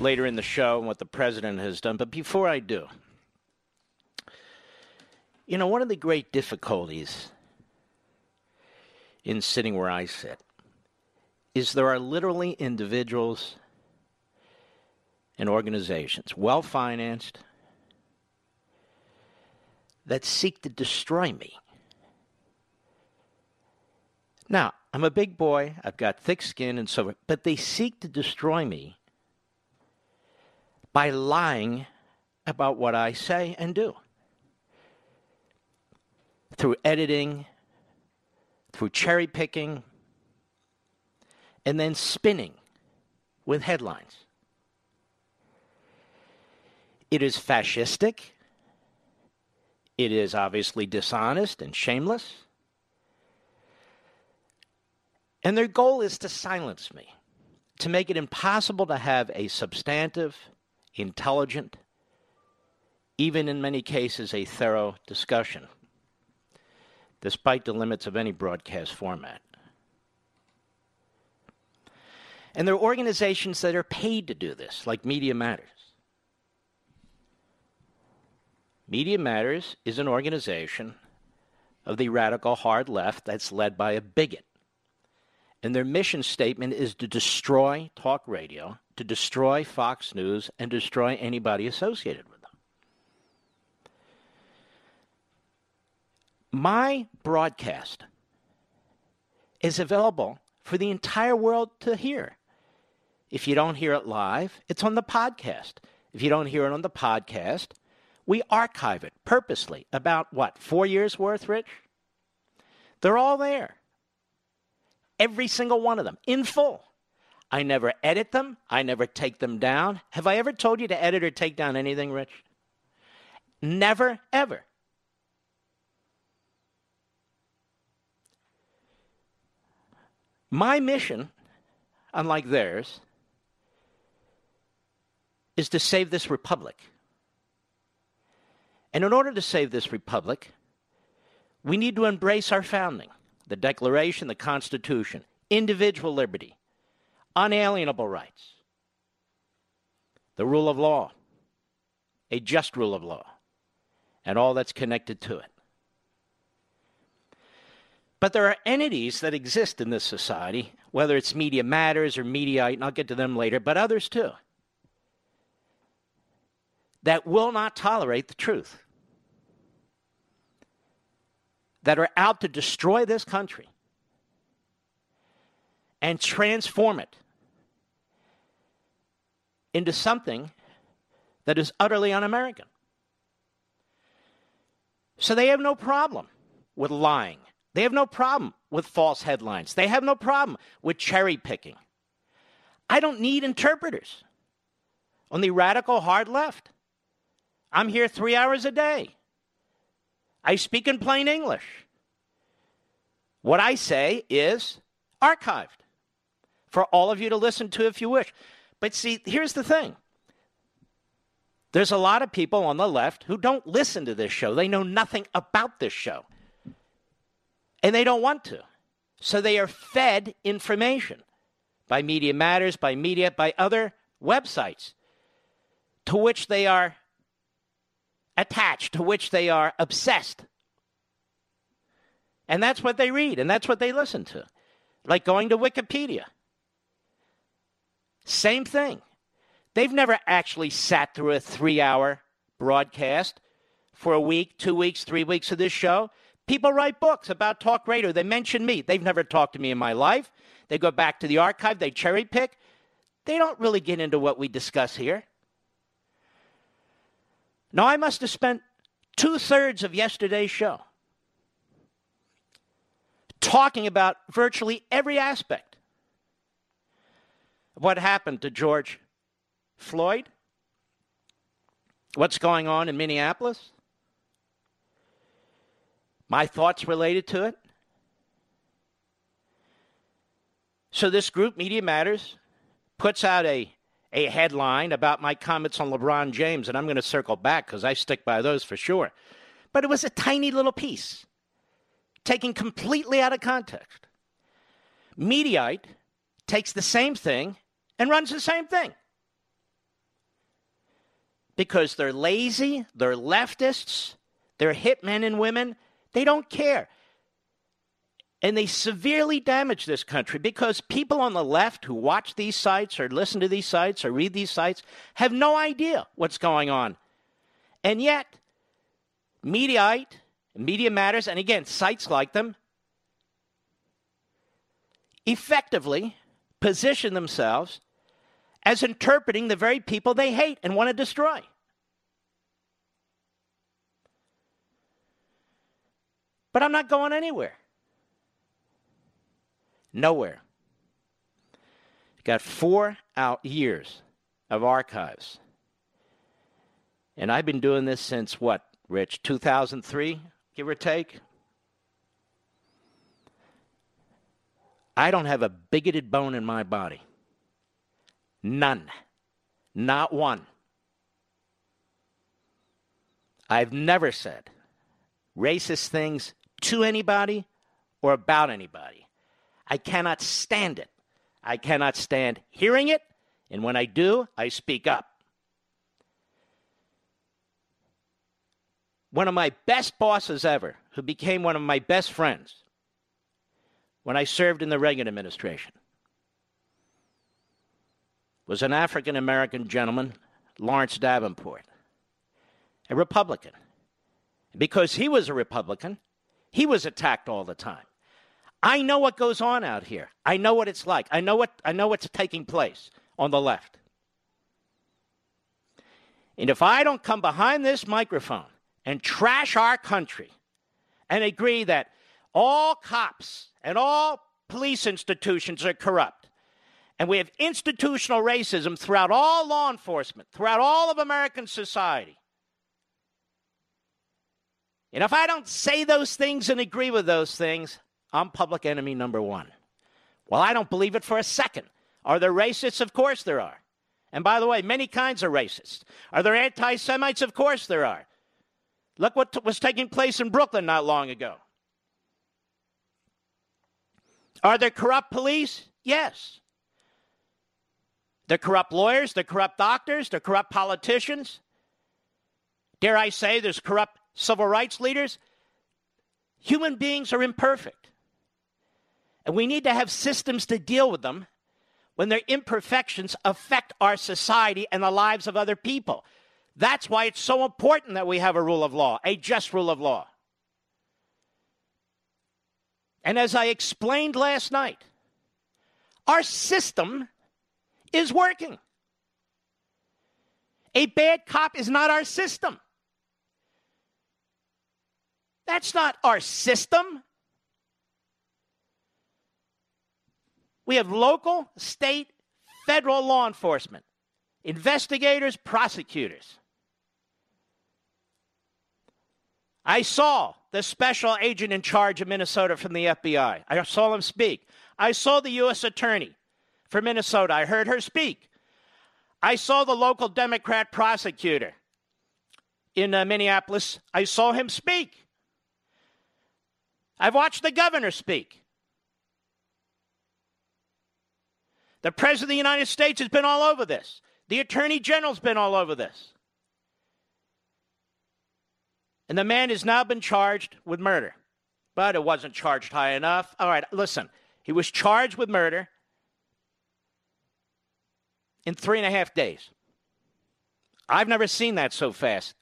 later in the show and what the president has done. But before I do, you know, one of the great difficulties in sitting where I sit is there are literally individuals and organizations, well financed, that seek to destroy me. Now, I'm a big boy, I've got thick skin and so forth, but they seek to destroy me by lying about what I say and do. Through editing, through cherry picking, and then spinning with headlines. It is fascistic. It is obviously dishonest and shameless. And their goal is to silence me, to make it impossible to have a substantive, intelligent, even in many cases a thorough discussion, despite the limits of any broadcast format. And there are organizations that are paid to do this, like Media Matters. Media Matters is an organization of the radical hard left that's led by a bigot. And their mission statement is to destroy talk radio to destroy Fox News and destroy anybody associated with them. My broadcast is available for the entire world to hear. If you don't hear it live, it's on the podcast. If you don't hear it on the podcast, we archive it purposely. About what, four years worth, Rich? They're all there. Every single one of them in full. I never edit them. I never take them down. Have I ever told you to edit or take down anything, Rich? Never, ever. My mission, unlike theirs, is to save this republic. And in order to save this republic, we need to embrace our founding the Declaration, the Constitution, individual liberty, unalienable rights, the rule of law, a just rule of law, and all that's connected to it. But there are entities that exist in this society, whether it's Media Matters or Mediaite, and I'll get to them later, but others too, that will not tolerate the truth, that are out to destroy this country and transform it into something that is utterly un American. So they have no problem with lying. They have no problem with false headlines. They have no problem with cherry picking. I don't need interpreters on the radical hard left. I'm here three hours a day. I speak in plain English. What I say is archived for all of you to listen to if you wish. But see, here's the thing there's a lot of people on the left who don't listen to this show, they know nothing about this show. And they don't want to. So they are fed information by Media Matters, by Mediaite, by other websites to which they are attached, to which they are obsessed. And that's what they read, and that's what they listen to. Like going to Wikipedia. Same thing. They've never actually sat through a three hour broadcast for a week, two weeks, three weeks of this show. People write books about talk radio. They mention me. They've never talked to me in my life. They go back to the archive, they cherry pick. They don't really get into what we discuss here. Now, I must have spent two thirds of yesterday's show talking about virtually every aspect of what happened to George Floyd, what's going on in Minneapolis, my thoughts related to it. So, this group, Media Matters, puts out a, a headline about my comments on LeBron James, and I'm going to circle back because I stick by those for sure. But it was a tiny little piece, taken completely out of context. Mediaite takes the same thing and runs the same thing. Because they're lazy, they're leftists, they're hit men and women, they don't care. And they severely damage this country because people on the left who watch these sites or listen to these sites or read these sites have no idea what's going on. And yet, Mediaite, Media Matters, and again, sites like them, effectively position themselves as interpreting the very people they hate and want to destroy. But I'm not going anywhere. Nowhere. Got four out years of archives. And I've been doing this since what, Rich? 2003, give or take? I don't have a bigoted bone in my body. None. Not one. I've never said racist things to anybody or about anybody. I cannot stand it. I cannot stand hearing it, and when I do, I speak up. One of my best bosses ever, who became one of my best friends when I served in the Reagan administration, was an African American gentleman, Lawrence Davenport, a Republican. Because he was a Republican, he was attacked all the time. I know what goes on out here. I know what it's like. I know what I know what's taking place on the left. And if I don't come behind this microphone and trash our country and agree that all cops and all police institutions are corrupt, and we have institutional racism throughout all law enforcement, throughout all of American society, and if I don't say those things and agree with those things, I'm public enemy number one. Well, I don't believe it for a second. Are there racists? Of course there are. And by the way, many kinds of racists. Are there anti Semites? Of course there are. Look what t- was taking place in Brooklyn not long ago. Are there corrupt police? Yes. They're corrupt lawyers, they're corrupt doctors, they're corrupt politicians. Dare I say there's corrupt civil rights leaders? Human beings are imperfect. And we need to have systems to deal with them when their imperfections affect our society and the lives of other people. That's why it's so important that we have a rule of law, a just rule of law. And as I explained last night, our system is working. A bad cop is not our system. That's not our system. We have local, state, federal law enforcement, investigators, prosecutors. I saw the special agent in charge of Minnesota from the FBI. I saw him speak. I saw the U.S. attorney for Minnesota. I heard her speak. I saw the local Democrat prosecutor in uh, Minneapolis. I saw him speak. I've watched the governor speak. The President of the United States has been all over this. The Attorney General's been all over this. And the man has now been charged with murder. But it wasn't charged high enough. All right, listen. He was charged with murder in three and a half days. I've never seen that so fast.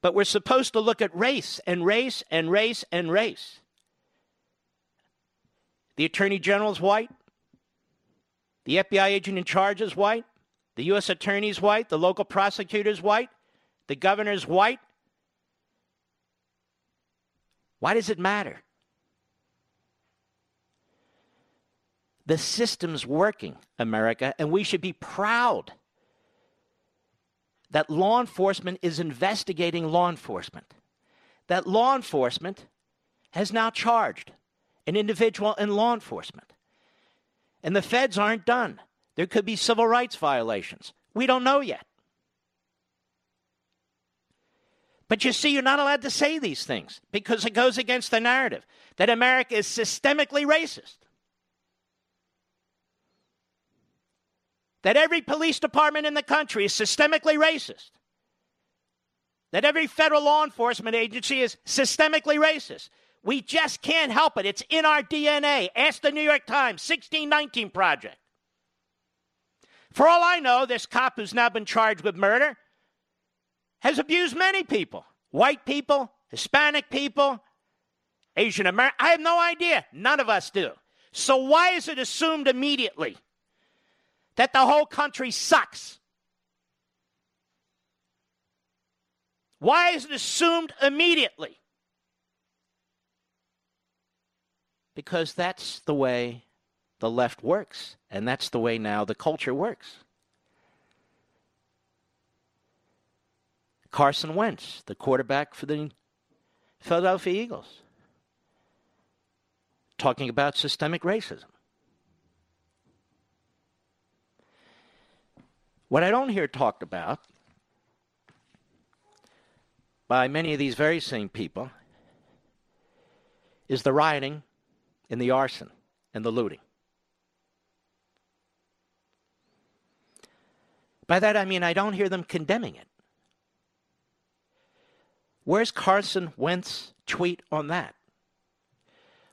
But we're supposed to look at race and race and race and race. The Attorney General is white. The FBI agent in charge is white. The U.S. Attorney is white. The local prosecutor is white. The governor is white. Why does it matter? The system's working, America, and we should be proud that law enforcement is investigating law enforcement. That law enforcement has now charged an individual in law enforcement. And the feds aren't done. There could be civil rights violations. We don't know yet. But you see, you're not allowed to say these things because it goes against the narrative that America is systemically racist. That every police department in the country is systemically racist. That every federal law enforcement agency is systemically racist. We just can't help it. It's in our DNA. Ask the New York Times, 1619 Project. For all I know, this cop who's now been charged with murder has abused many people white people, Hispanic people, Asian American. I have no idea. None of us do. So why is it assumed immediately that the whole country sucks? Why is it assumed immediately? Because that's the way the left works, and that's the way now the culture works. Carson Wentz, the quarterback for the Philadelphia Eagles, talking about systemic racism. What I don't hear talked about by many of these very same people is the rioting and the arson and the looting. By that I mean I don't hear them condemning it. Where's Carson Wentz tweet on that?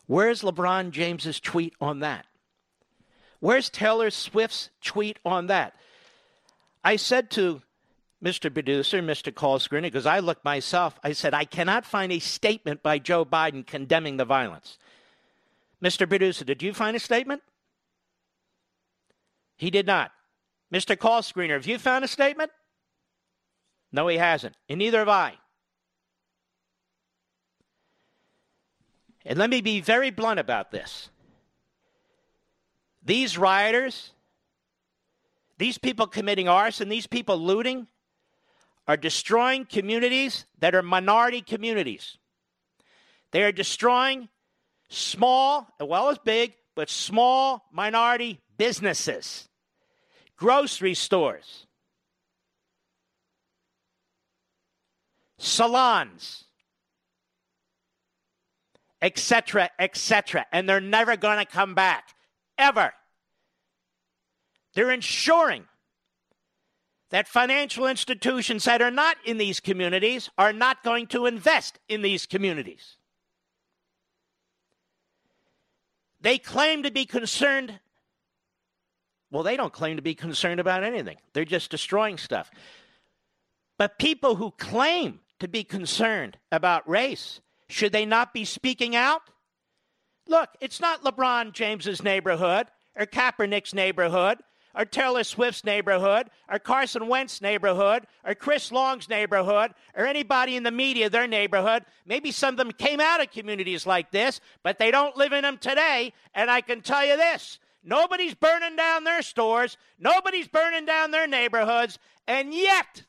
Where's LeBron James's tweet on that? Where's Taylor Swift's tweet on that? I said to Mr. Producer, Mr. Call Screener, because I looked myself, I said, I cannot find a statement by Joe Biden condemning the violence. Mr. Producer, did you find a statement? He did not. Mr. Call Screener, have you found a statement? No, he hasn't. And neither have I. And let me be very blunt about this. These rioters, these people committing arson, these people looting, are destroying communities that are minority communities. They are destroying small, as well as big, but small minority businesses, grocery stores, salons, etc., etc. And they're never going to come back, ever. They're ensuring that financial institutions that are not in these communities are not going to invest in these communities. They claim to be concerned. Well, they don't claim to be concerned about anything, they're just destroying stuff. But people who claim to be concerned about race should they not be speaking out? Look, it's not LeBron James's neighborhood or Kaepernick's neighborhood or Taylor Swift's neighborhood or Carson Wentz's neighborhood or Chris Long's neighborhood or anybody in the media, their neighborhood. Maybe some of them came out of communities like this, but they don't live in them today. And I can tell you this nobody's burning down their stores, nobody's burning down their neighborhoods, and yet,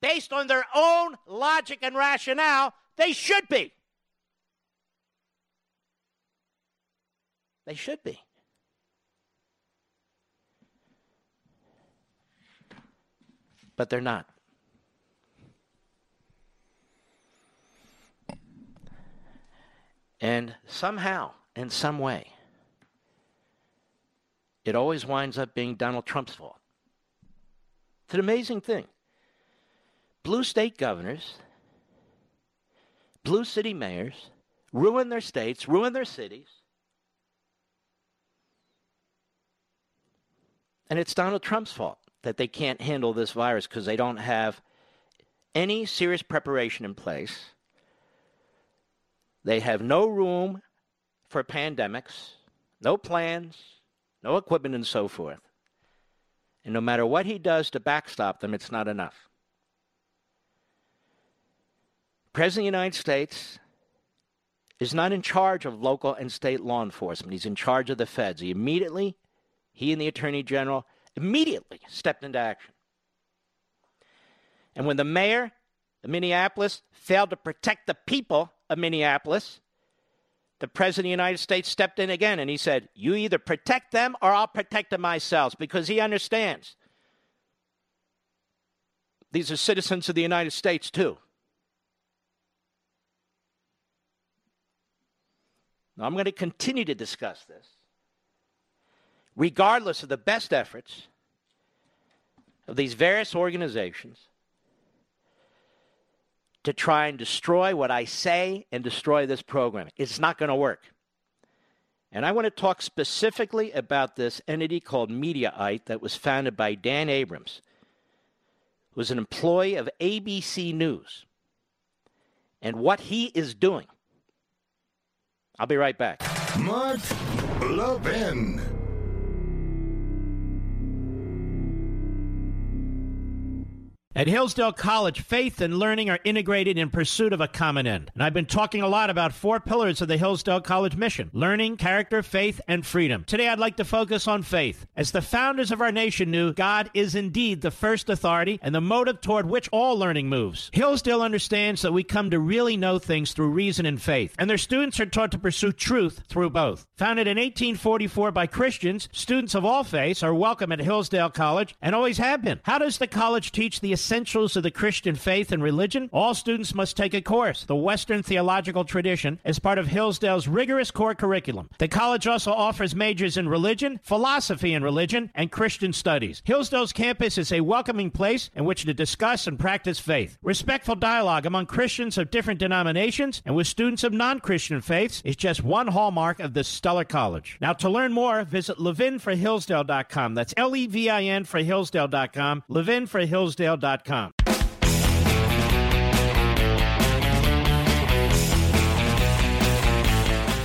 based on their own logic and rationale, they should be. They should be. But they're not. And somehow, in some way, it always winds up being Donald Trump's fault. It's an amazing thing. Blue state governors, blue city mayors ruin their states, ruin their cities, And it's Donald Trump's fault that they can't handle this virus because they don't have any serious preparation in place. They have no room for pandemics, no plans, no equipment, and so forth. And no matter what he does to backstop them, it's not enough. President of the United States is not in charge of local and state law enforcement. He's in charge of the feds. He immediately, he and the Attorney General immediately stepped into action. And when the mayor of Minneapolis failed to protect the people of Minneapolis, the President of the United States stepped in again and he said, You either protect them or I'll protect them myself because he understands. These are citizens of the United States, too. Now, I'm going to continue to discuss this, regardless of the best efforts of these various organizations to try and destroy what I say and destroy this program. It's not going to work. And I want to talk specifically about this entity called Mediaite that was founded by Dan Abrams, who was an employee of ABC News, and what he is doing. I'll be right back. Mark Levin. At Hillsdale College, faith and learning are integrated in pursuit of a common end. And I've been talking a lot about four pillars of the Hillsdale College mission learning, character, faith, and freedom. Today, I'd like to focus on faith. As the founders of our nation knew, God is indeed the first authority and the motive toward which all learning moves. Hillsdale understands that we come to really know things through reason and faith, and their students are taught to pursue truth through both. Founded in 1844 by Christians, students of all faiths are welcome at Hillsdale College and always have been. How does the college teach the essentials of the Christian faith and religion, all students must take a course, the Western Theological Tradition, as part of Hillsdale's rigorous core curriculum. The college also offers majors in religion, philosophy in religion, and Christian studies. Hillsdale's campus is a welcoming place in which to discuss and practice faith. Respectful dialogue among Christians of different denominations and with students of non Christian faiths is just one hallmark of this stellar college. Now, to learn more, visit levinforhillsdale.com. That's L E V I N for Hillsdale.com, levinforhillsdale.com.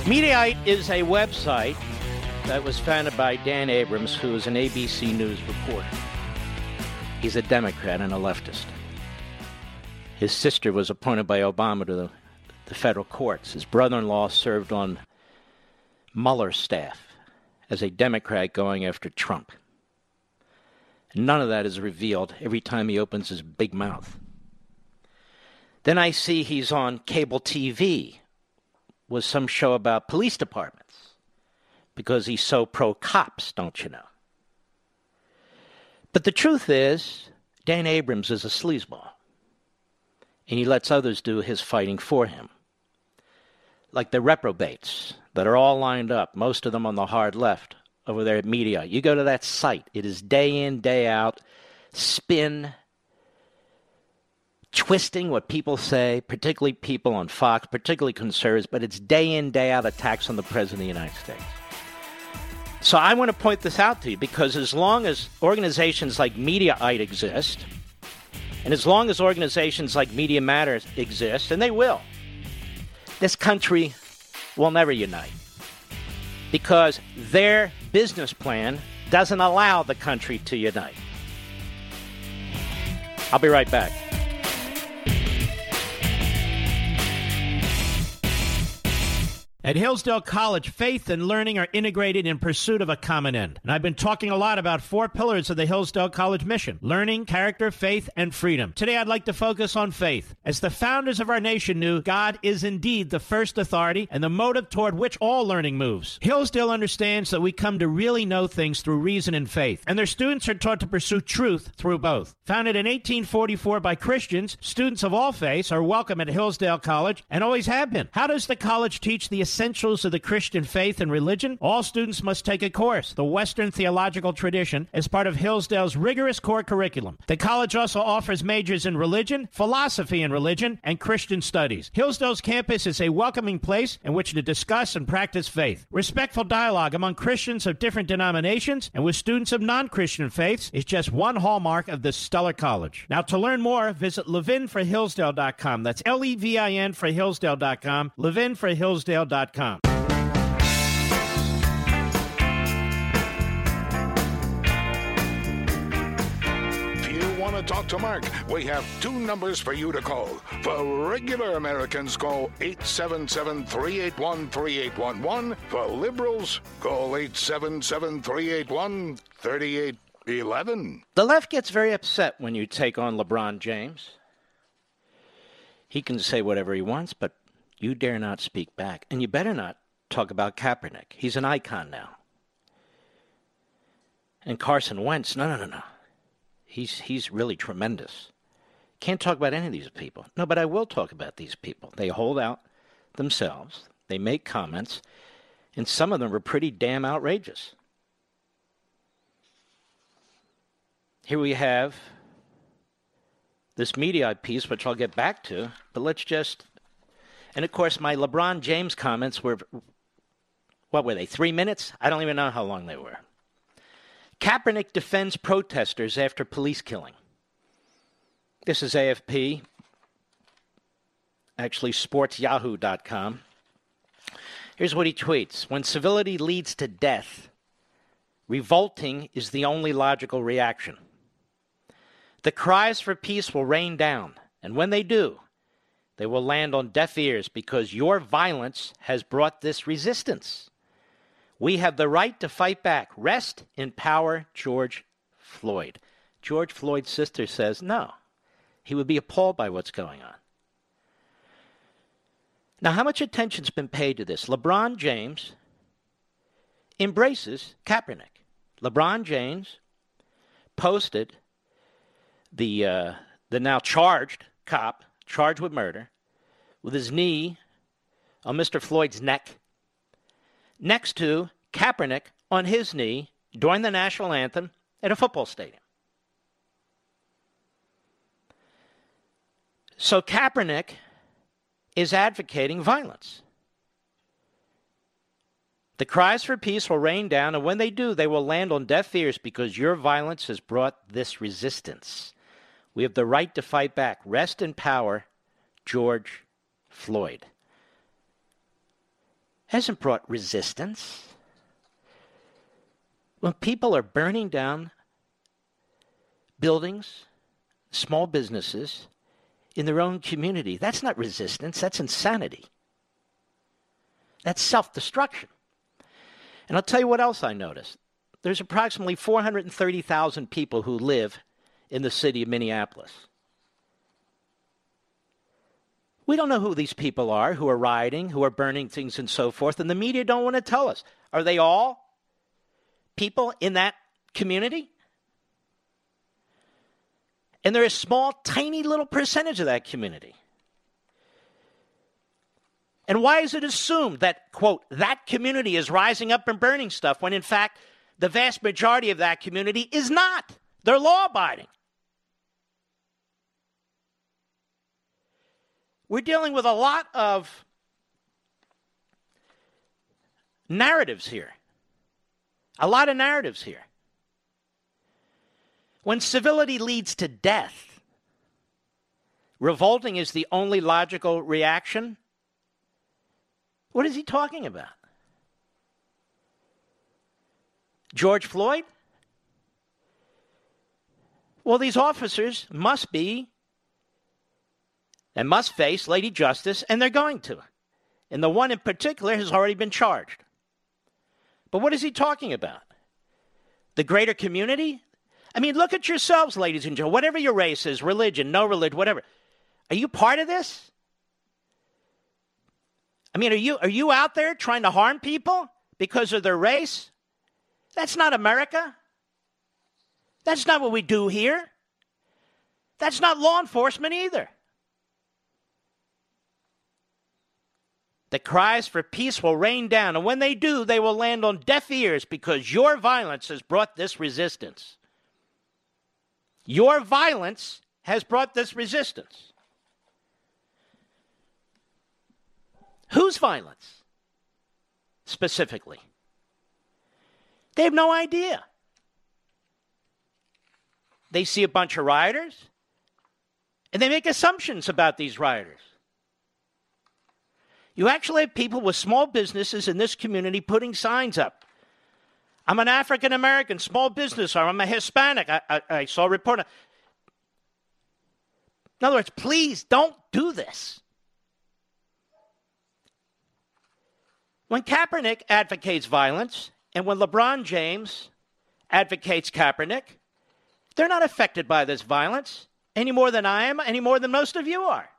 Mediaite is a website that was founded by Dan Abrams, who is an ABC News reporter. He's a Democrat and a leftist. His sister was appointed by Obama to the, the federal courts. His brother in law served on Mueller's staff as a Democrat going after Trump. None of that is revealed every time he opens his big mouth. Then I see he's on cable TV with some show about police departments because he's so pro cops, don't you know? But the truth is, Dan Abrams is a sleazeball, and he lets others do his fighting for him. Like the reprobates that are all lined up, most of them on the hard left, over there at Mediaite. You go to that site, it is day in, day out, spin, twisting what people say, particularly people on Fox, particularly conservatives, but it's day in, day out attacks on the President of the United States. So I want to point this out to you because as long as organizations like Mediaite exist, and as long as organizations like Media Matters exist, and they will, this country will never unite because their business plan doesn't allow the country to unite. I'll be right back. At Hillsdale College, faith and learning are integrated in pursuit of a common end. And I've been talking a lot about four pillars of the Hillsdale College mission learning, character, faith, and freedom. Today, I'd like to focus on faith. As the founders of our nation knew, God is indeed the first authority and the motive toward which all learning moves. Hillsdale understands that we come to really know things through reason and faith, and their students are taught to pursue truth through both. Founded in 1844 by Christians, students of all faiths are welcome at Hillsdale College and always have been. How does the college teach the Essentials of the Christian Faith and Religion, all students must take a course, The Western Theological Tradition, as part of Hillsdale's rigorous core curriculum. The college also offers majors in religion, philosophy and religion, and Christian studies. Hillsdale's campus is a welcoming place in which to discuss and practice faith. Respectful dialogue among Christians of different denominations and with students of non Christian faiths is just one hallmark of this stellar college. Now, to learn more, visit levinforhillsdale.com. That's L E V I N for Hillsdale.com, levinforhillsdale.com. If you want to talk to Mark, we have two numbers for you to call. For regular Americans, call 877 381 3811. For liberals, call 877 381 3811. The left gets very upset when you take on LeBron James. He can say whatever he wants, but you dare not speak back. And you better not talk about Kaepernick. He's an icon now. And Carson Wentz, no, no, no, no. He's, he's really tremendous. Can't talk about any of these people. No, but I will talk about these people. They hold out themselves, they make comments, and some of them are pretty damn outrageous. Here we have this media piece, which I'll get back to, but let's just. And of course, my LeBron James comments were. What were they? Three minutes? I don't even know how long they were. Kaepernick defends protesters after police killing. This is AFP, actually, sportsyahoo.com. Here's what he tweets When civility leads to death, revolting is the only logical reaction. The cries for peace will rain down, and when they do, they will land on deaf ears because your violence has brought this resistance. We have the right to fight back. Rest in power, George Floyd. George Floyd's sister says no. He would be appalled by what's going on. Now, how much attention's been paid to this? LeBron James embraces Kaepernick. LeBron James posted the uh, the now charged cop, charged with murder, with his knee on Mr. Floyd's neck, next to Kaepernick on his knee during the national anthem at a football stadium. So Kaepernick is advocating violence. The cries for peace will rain down, and when they do, they will land on deaf ears because your violence has brought this resistance. We have the right to fight back. Rest in power, George Floyd. Hasn't brought resistance. When people are burning down buildings, small businesses in their own community, that's not resistance, that's insanity. That's self destruction. And I'll tell you what else I noticed. There's approximately 430,000 people who live in the city of Minneapolis. We don't know who these people are who are rioting, who are burning things, and so forth, and the media don't want to tell us. Are they all people in that community? And they're a small, tiny little percentage of that community. And why is it assumed that, quote, that community is rising up and burning stuff when in fact the vast majority of that community is not? They're law abiding. We're dealing with a lot of narratives here. A lot of narratives here. When civility leads to death, revolting is the only logical reaction. What is he talking about? George Floyd? Well, these officers must be and must face Lady Justice, and they're going to. And the one in particular has already been charged. But what is he talking about? The greater community? I mean, look at yourselves, ladies and gentlemen. Whatever your race is, religion, no religion, whatever. Are you part of this? I mean, are you are you out there trying to harm people because of their race? That's not America. That's not what we do here. That's not law enforcement either. The cries for peace will rain down, and when they do, they will land on deaf ears because your violence has brought this resistance. Your violence has brought this resistance. Whose violence? Specifically. They have no idea. They see a bunch of rioters and they make assumptions about these rioters. You actually have people with small businesses in this community putting signs up. I'm an African American small business owner. I'm a Hispanic. I, I, I saw a report. In other words, please don't do this. When Kaepernick advocates violence and when LeBron James advocates Kaepernick, they're not affected by this violence any more than I am, any more than most of you are.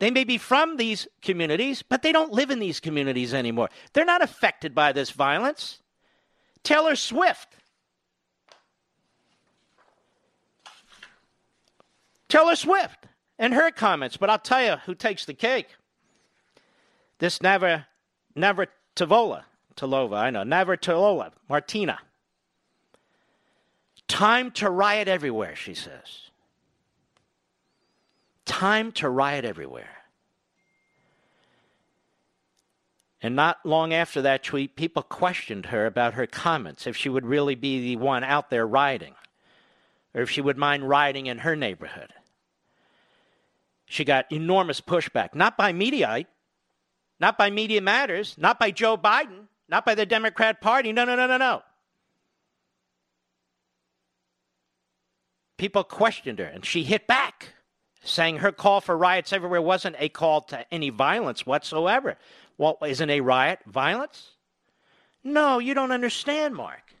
They may be from these communities, but they don't live in these communities anymore. They're not affected by this violence. Taylor Swift. Taylor Swift and her comments, but I'll tell you who takes the cake. This never Tavola, Talova, I know, never Talola, Martina. Time to riot everywhere, she says. Time to riot everywhere. And not long after that tweet, people questioned her about her comments, if she would really be the one out there rioting, or if she would mind rioting in her neighborhood. She got enormous pushback, not by Mediaite, not by Media Matters, not by Joe Biden, not by the Democrat Party. No, no, no, no, no. People questioned her, and she hit back, saying her call for riots everywhere wasn't a call to any violence whatsoever. Well, isn't a riot violence? No, you don't understand, Mark.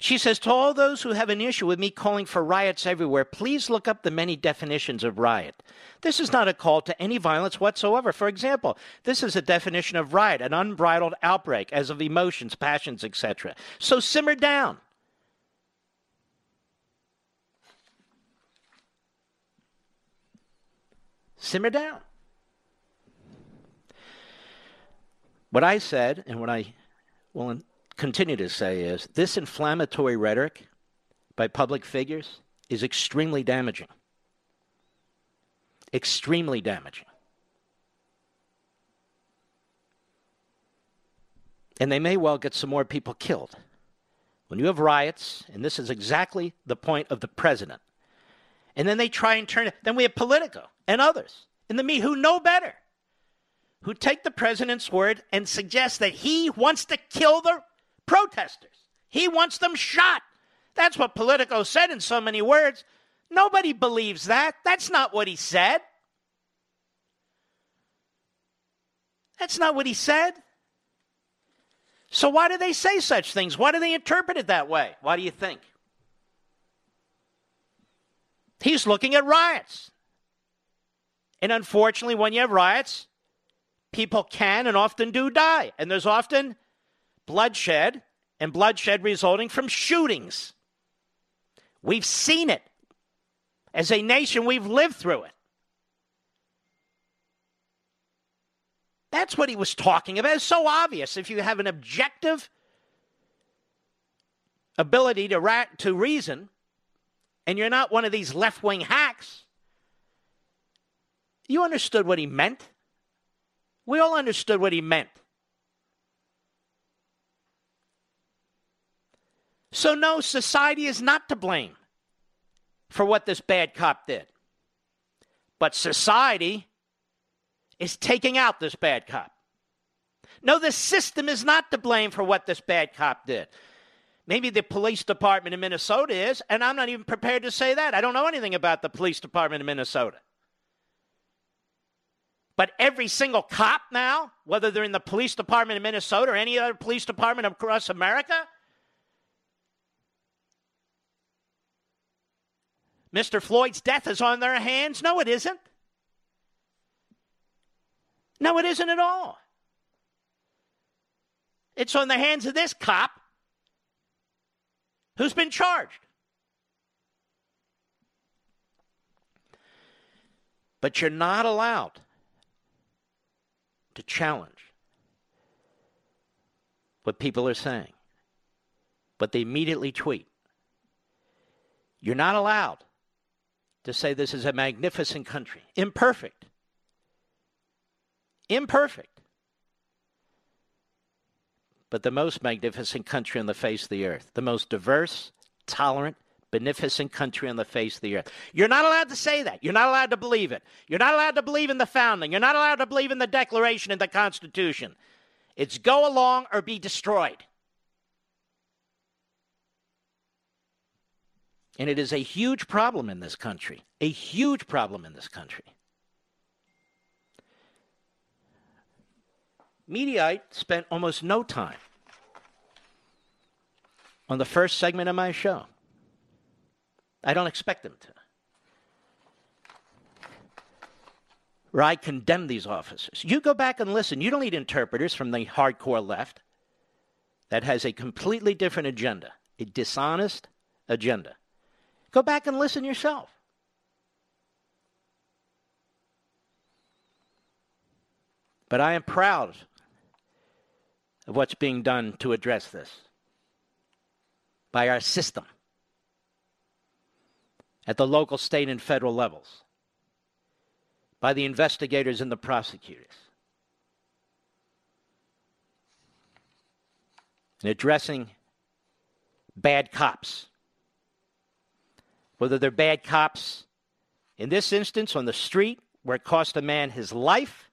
She says, To all those who have an issue with me calling for riots everywhere, please look up the many definitions of riot. This is not a call to any violence whatsoever. For example, this is a definition of riot, an unbridled outbreak as of emotions, passions, etc. So simmer down. Simmer down. What I said and what I will continue to say is this inflammatory rhetoric by public figures is extremely damaging. Extremely damaging. And they may well get some more people killed. When you have riots, and this is exactly the point of the president, and then they try and turn it, then we have Politico and others in the me who know better, who take the president's word and suggest that he wants to kill the protesters. He wants them shot. That's what Politico said in so many words. Nobody believes that. That's not what he said. That's not what he said. So, why do they say such things? Why do they interpret it that way? Why do you think? He's looking at riots. And unfortunately, when you have riots, people can and often do die. And there's often bloodshed, and bloodshed resulting from shootings. We've seen it. As a nation, we've lived through it. That's what he was talking about. It's so obvious. If you have an objective ability to, ra- to reason, and you're not one of these left wing hacks, you understood what he meant. We all understood what he meant. So, no, society is not to blame for what this bad cop did. But society is taking out this bad cop. No, the system is not to blame for what this bad cop did. Maybe the police department in Minnesota is, and I'm not even prepared to say that. I don't know anything about the police department in Minnesota. But every single cop now, whether they're in the police department in Minnesota or any other police department across America, Mr. Floyd's death is on their hands? No, it isn't. No, it isn't at all. It's on the hands of this cop who's been charged. But you're not allowed to challenge what people are saying, but they immediately tweet. You're not allowed to say this is a magnificent country. Imperfect. Imperfect. But the most magnificent country on the face of the earth, the most diverse, tolerant, beneficent country on the face of the earth. You're not allowed to say that. You're not allowed to believe it. You're not allowed to believe in the founding. You're not allowed to believe in the Declaration and the Constitution. It's go along or be destroyed. And it is a huge problem in this country, a huge problem in this country. Mediaite spent almost no time on the first segment of my show. I don't expect them to. Where I condemn these officers. You go back and listen. You don't need interpreters from the hardcore left that has a completely different agenda, a dishonest agenda. Go back and listen yourself. But I am proud of what's being done to address this by our system at the local, state, and federal levels, by the investigators and the prosecutors. In addressing bad cops, whether they're bad cops in this instance on the street where it cost a man his life,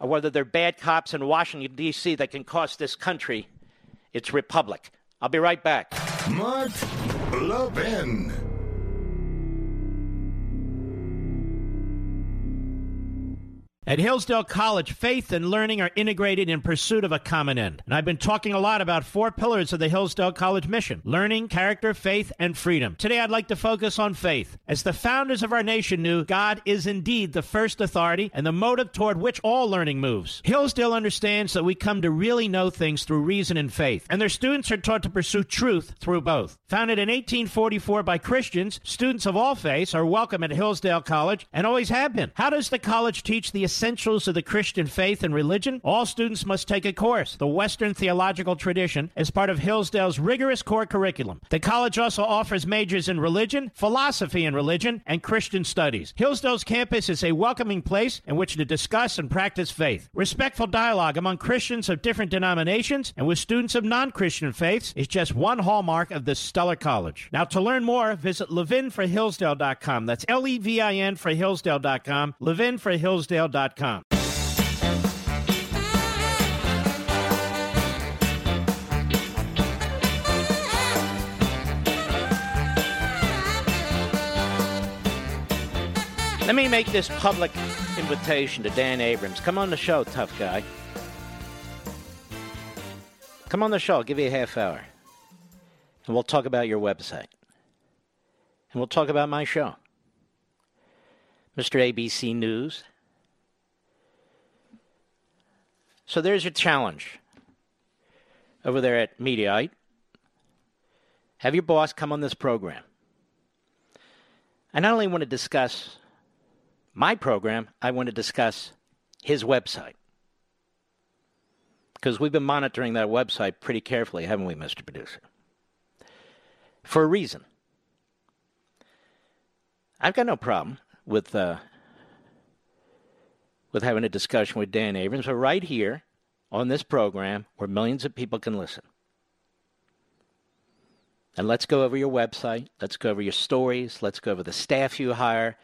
or whether they're bad cops in Washington, D.C. that can cost this country its republic. I'll be right back. Mark Levin. At Hillsdale College, faith and learning are integrated in pursuit of a common end. And I've been talking a lot about four pillars of the Hillsdale College mission learning, character, faith, and freedom. Today, I'd like to focus on faith. As the founders of our nation knew, God is indeed the first authority and the motive toward which all learning moves. Hillsdale understands that we come to really know things through reason and faith, and their students are taught to pursue truth through both. Founded in 1844 by Christians, students of all faiths are welcome at Hillsdale College and always have been. How does the college teach the essentials of the Christian faith and religion, all students must take a course, the Western Theological Tradition, as part of Hillsdale's rigorous core curriculum. The college also offers majors in religion, philosophy and religion, and Christian studies. Hillsdale's campus is a welcoming place in which to discuss and practice faith. Respectful dialogue among Christians of different denominations and with students of non Christian faiths is just one hallmark of this stellar college. Now, to learn more, visit levinforhillsdale.com. That's L E V I N for Hillsdale.com, levinforhillsdale.com. Let me make this public invitation to Dan Abrams. Come on the show, tough guy. Come on the show. I'll give you a half hour. And we'll talk about your website. And we'll talk about my show. Mr. ABC News. So there's your challenge over there at Mediaite. Have your boss come on this program. I not only want to discuss my program, I want to discuss his website. Because we've been monitoring that website pretty carefully, haven't we, Mr. Producer? For a reason. I've got no problem with uh, with having a discussion with Dan Abrams, but right here on this program where millions of people can listen. And let's go over your website. Let's go over your stories. Let's go over the staff you hire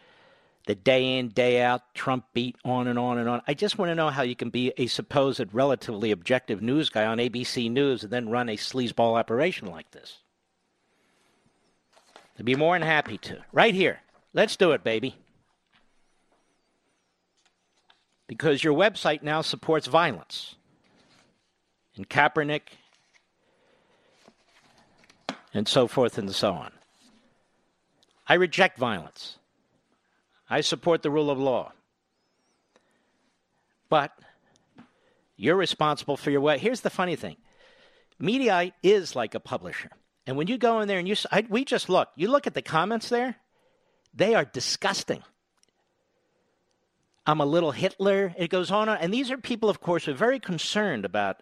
the day in, day out, Trump beat on and on and on. I just want to know how you can be a supposed relatively objective news guy on ABC News and then run a sleazeball operation like this. I'd be more than happy to. Right here. Let's do it, baby. Because your website now supports violence. And Kaepernick and so forth and so on. I reject violence. I support the rule of law. But you're responsible for your way. Here's the funny thing Mediaite is like a publisher. And when you go in there and you, I, we just look, you look at the comments there, they are disgusting. I'm a little Hitler. It goes on. And these are people, of course, who are very concerned about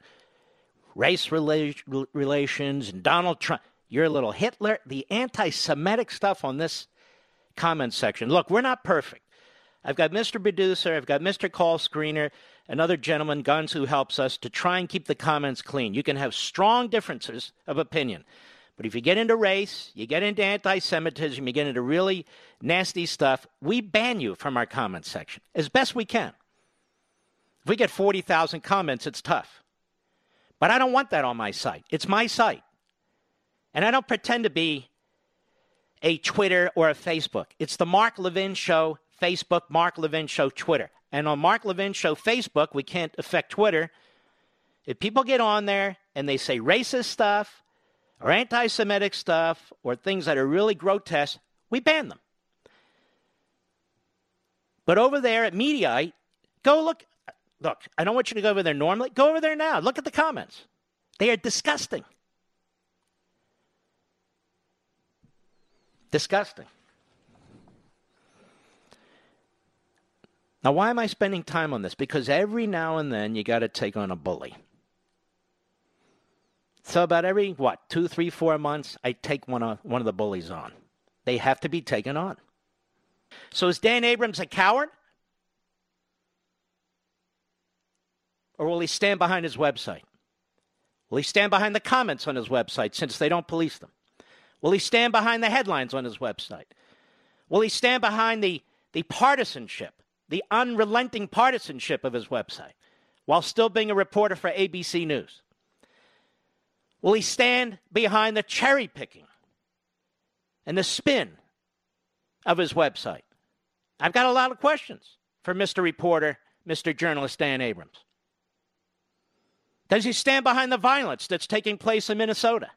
race rela- relations and Donald Trump. You're a little Hitler. The anti Semitic stuff on this comment section. Look, we're not perfect. I've got Mr. Producer, I've got Mr. Call Screener, another gentleman, Guns, who helps us to try and keep the comments clean. You can have strong differences of opinion. But if you get into race, you get into anti Semitism, you get into really nasty stuff, we ban you from our comment section as best we can. If we get 40,000 comments, it's tough. But I don't want that on my site. It's my site. And I don't pretend to be a Twitter or a Facebook. It's the Mark Levin Show Facebook, Mark Levin Show Twitter. And on Mark Levin Show Facebook, we can't affect Twitter. If people get on there and they say racist stuff, or anti Semitic stuff or things that are really grotesque, we ban them. But over there at Mediaite, go look. Look, I don't want you to go over there normally. Go over there now. Look at the comments. They are disgusting. Disgusting. Now, why am I spending time on this? Because every now and then you got to take on a bully. So about every what two, three, four months, I take one of one of the bullies on. They have to be taken on. So is Dan Abrams a coward? Or will he stand behind his website? Will he stand behind the comments on his website since they don't police them? Will he stand behind the headlines on his website? Will he stand behind the, the partisanship, the unrelenting partisanship of his website, while still being a reporter for ABC News? Will he stand behind the cherry picking and the spin of his website? I've got a lot of questions for Mr. Reporter, Mr. Journalist Dan Abrams. Does he stand behind the violence that's taking place in Minnesota,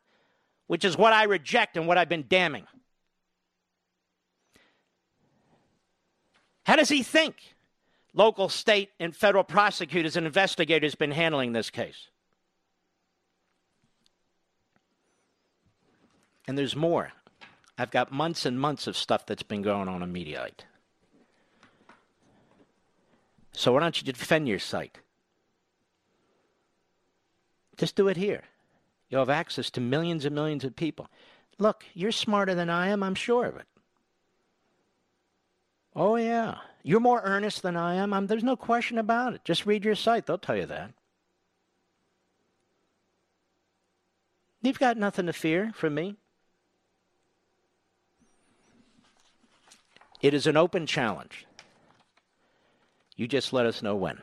which is what I reject and what I've been damning? How does he think local, state, and federal prosecutors and investigators been handling this case? And there's more. I've got months and months of stuff that's been going on on Mediaite. So why don't you defend your site? Just do it here. You'll have access to millions and millions of people. Look, you're smarter than I am, I'm sure of it. Oh, yeah. You're more earnest than I am. I'm, there's no question about it. Just read your site, they'll tell you that. You've got nothing to fear from me. It is an open challenge. You just let us know when.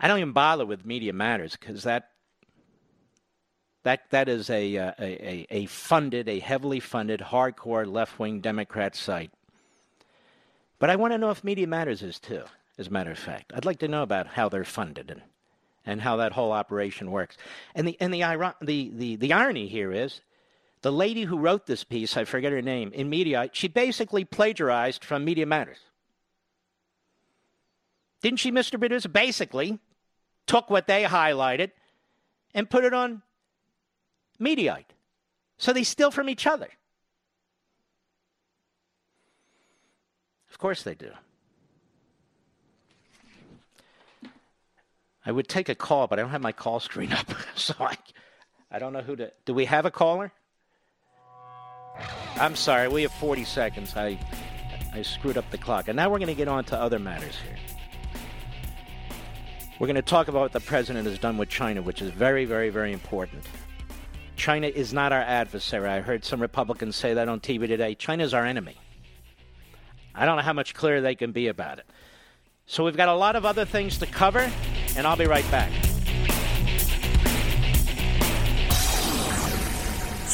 I don't even bother with Media Matters because that that that is a, uh, a, a funded, a heavily funded, hardcore left wing Democrat site. But I want to know if Media Matters is too. As a matter of fact, I'd like to know about how they're funded and and how that whole operation works. And the and the the the, the irony here is the lady who wrote this piece, I forget her name, in Mediaite, she basically plagiarized from Media Matters. Didn't she, Mr. Producer? Basically, took what they highlighted and put it on Mediaite. So they steal from each other. Of course they do. I would take a call, but I don't have my call screen up. so I, I don't know who to. Do we have a caller? I'm sorry, we have 40 seconds. I, I screwed up the clock. And now we're going to get on to other matters here. We're going to talk about what the president has done with China, which is very, very, very important. China is not our adversary. I heard some Republicans say that on TV today. China is our enemy. I don't know how much clearer they can be about it. So we've got a lot of other things to cover, and I'll be right back.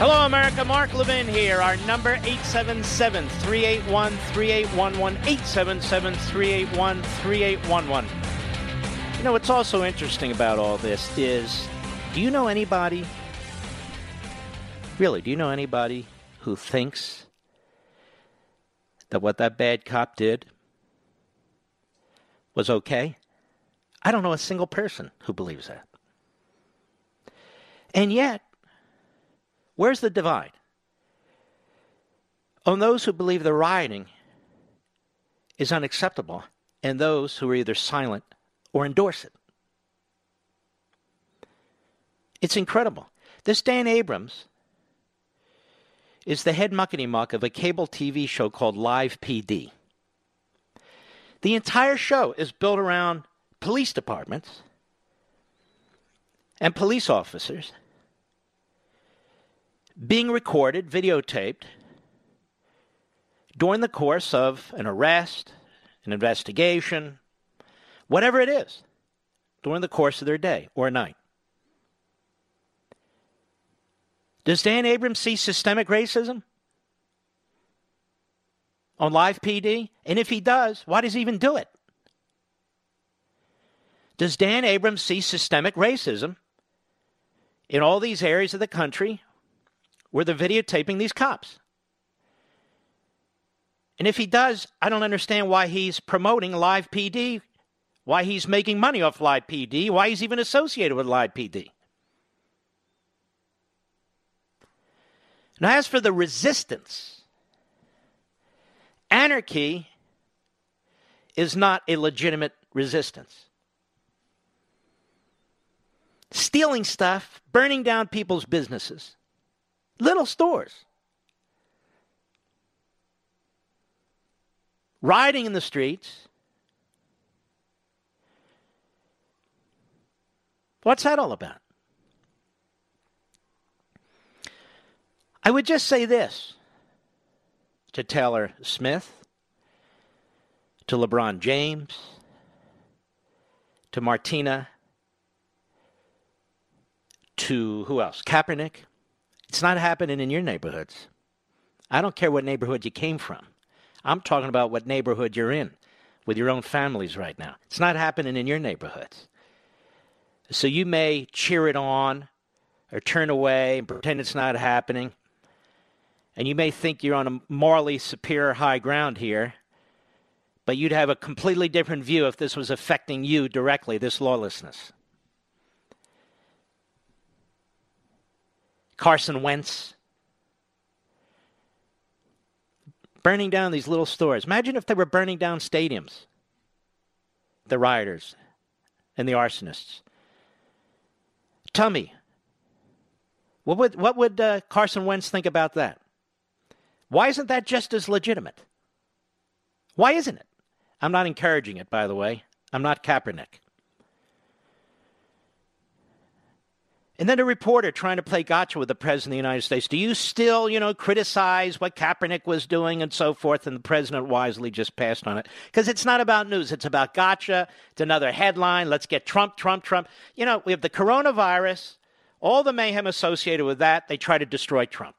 Hello, America. Mark Levin here. Our number 877 381 3811. 877 381 3811. You know, what's also interesting about all this is do you know anybody, really, do you know anybody who thinks that what that bad cop did was okay? I don't know a single person who believes that. And yet, where's the divide? On those who believe the rioting is unacceptable and those who are either silent or endorse it. It's incredible. This Dan Abrams is the head muckety muck of a cable TV show called Live PD. The entire show is built around police departments and police officers being recorded, videotaped, during the course of an arrest, an investigation, whatever it is, during the course of their day or night. Does Dan Abrams see systemic racism on live PD? And if he does, why does he even do it? Does Dan Abrams see systemic racism in all these areas of the country where they're videotaping these cops? And if he does, I don't understand why he's promoting live PD, why he's making money off live PD, why he's even associated with live PD. Now, as for the resistance, anarchy is not a legitimate resistance. Stealing stuff, burning down people's businesses, little stores, Riding in the streets. What's that all about? I would just say this to Taylor Swift, to LeBron James, to Martina, to who else? Kaepernick. It's not happening in your neighborhoods. I don't care what neighborhood you came from. I'm talking about what neighborhood you're in with your own families right now. It's not happening in your neighborhoods. So you may cheer it on or turn away and pretend it's not happening. And you may think you're on a morally superior high ground here, but you'd have a completely different view if this was affecting you directly, this lawlessness. Carson Wentz burning down these little stores. Imagine if they were burning down stadiums, the rioters and the arsonists. Tell me, what would, what would uh, Carson Wentz think about that? Why isn't that just as legitimate? Why isn't it? I'm not encouraging it, by the way. I'm not Kaepernick. And then a reporter trying to play gotcha with the president of the United States. Do you still, you know, criticize what Kaepernick was doing and so forth? And the president wisely just passed on it. Because it's not about news, it's about gotcha. It's another headline. Let's get Trump, Trump, Trump. You know, we have the coronavirus, all the mayhem associated with that. They try to destroy Trump.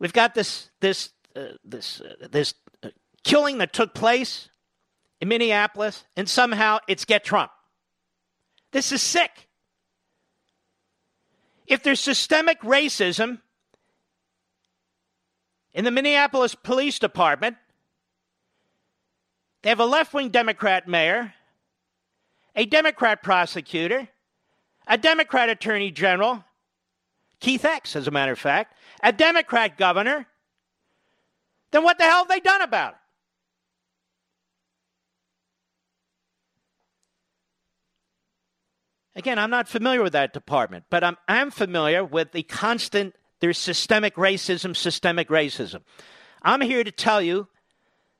We've got this this uh, this uh, this uh, killing that took place in Minneapolis, and somehow it's get Trump. This is sick. If there's systemic racism in the Minneapolis Police Department, they have a left wing Democrat mayor, a Democrat prosecutor, a Democrat attorney general, Keith X, as a matter of fact, a Democrat governor, then what the hell have they done about it? Again, I'm not familiar with that department, but I'm, I'm familiar with the constant, there's systemic racism, systemic racism. I'm here to tell you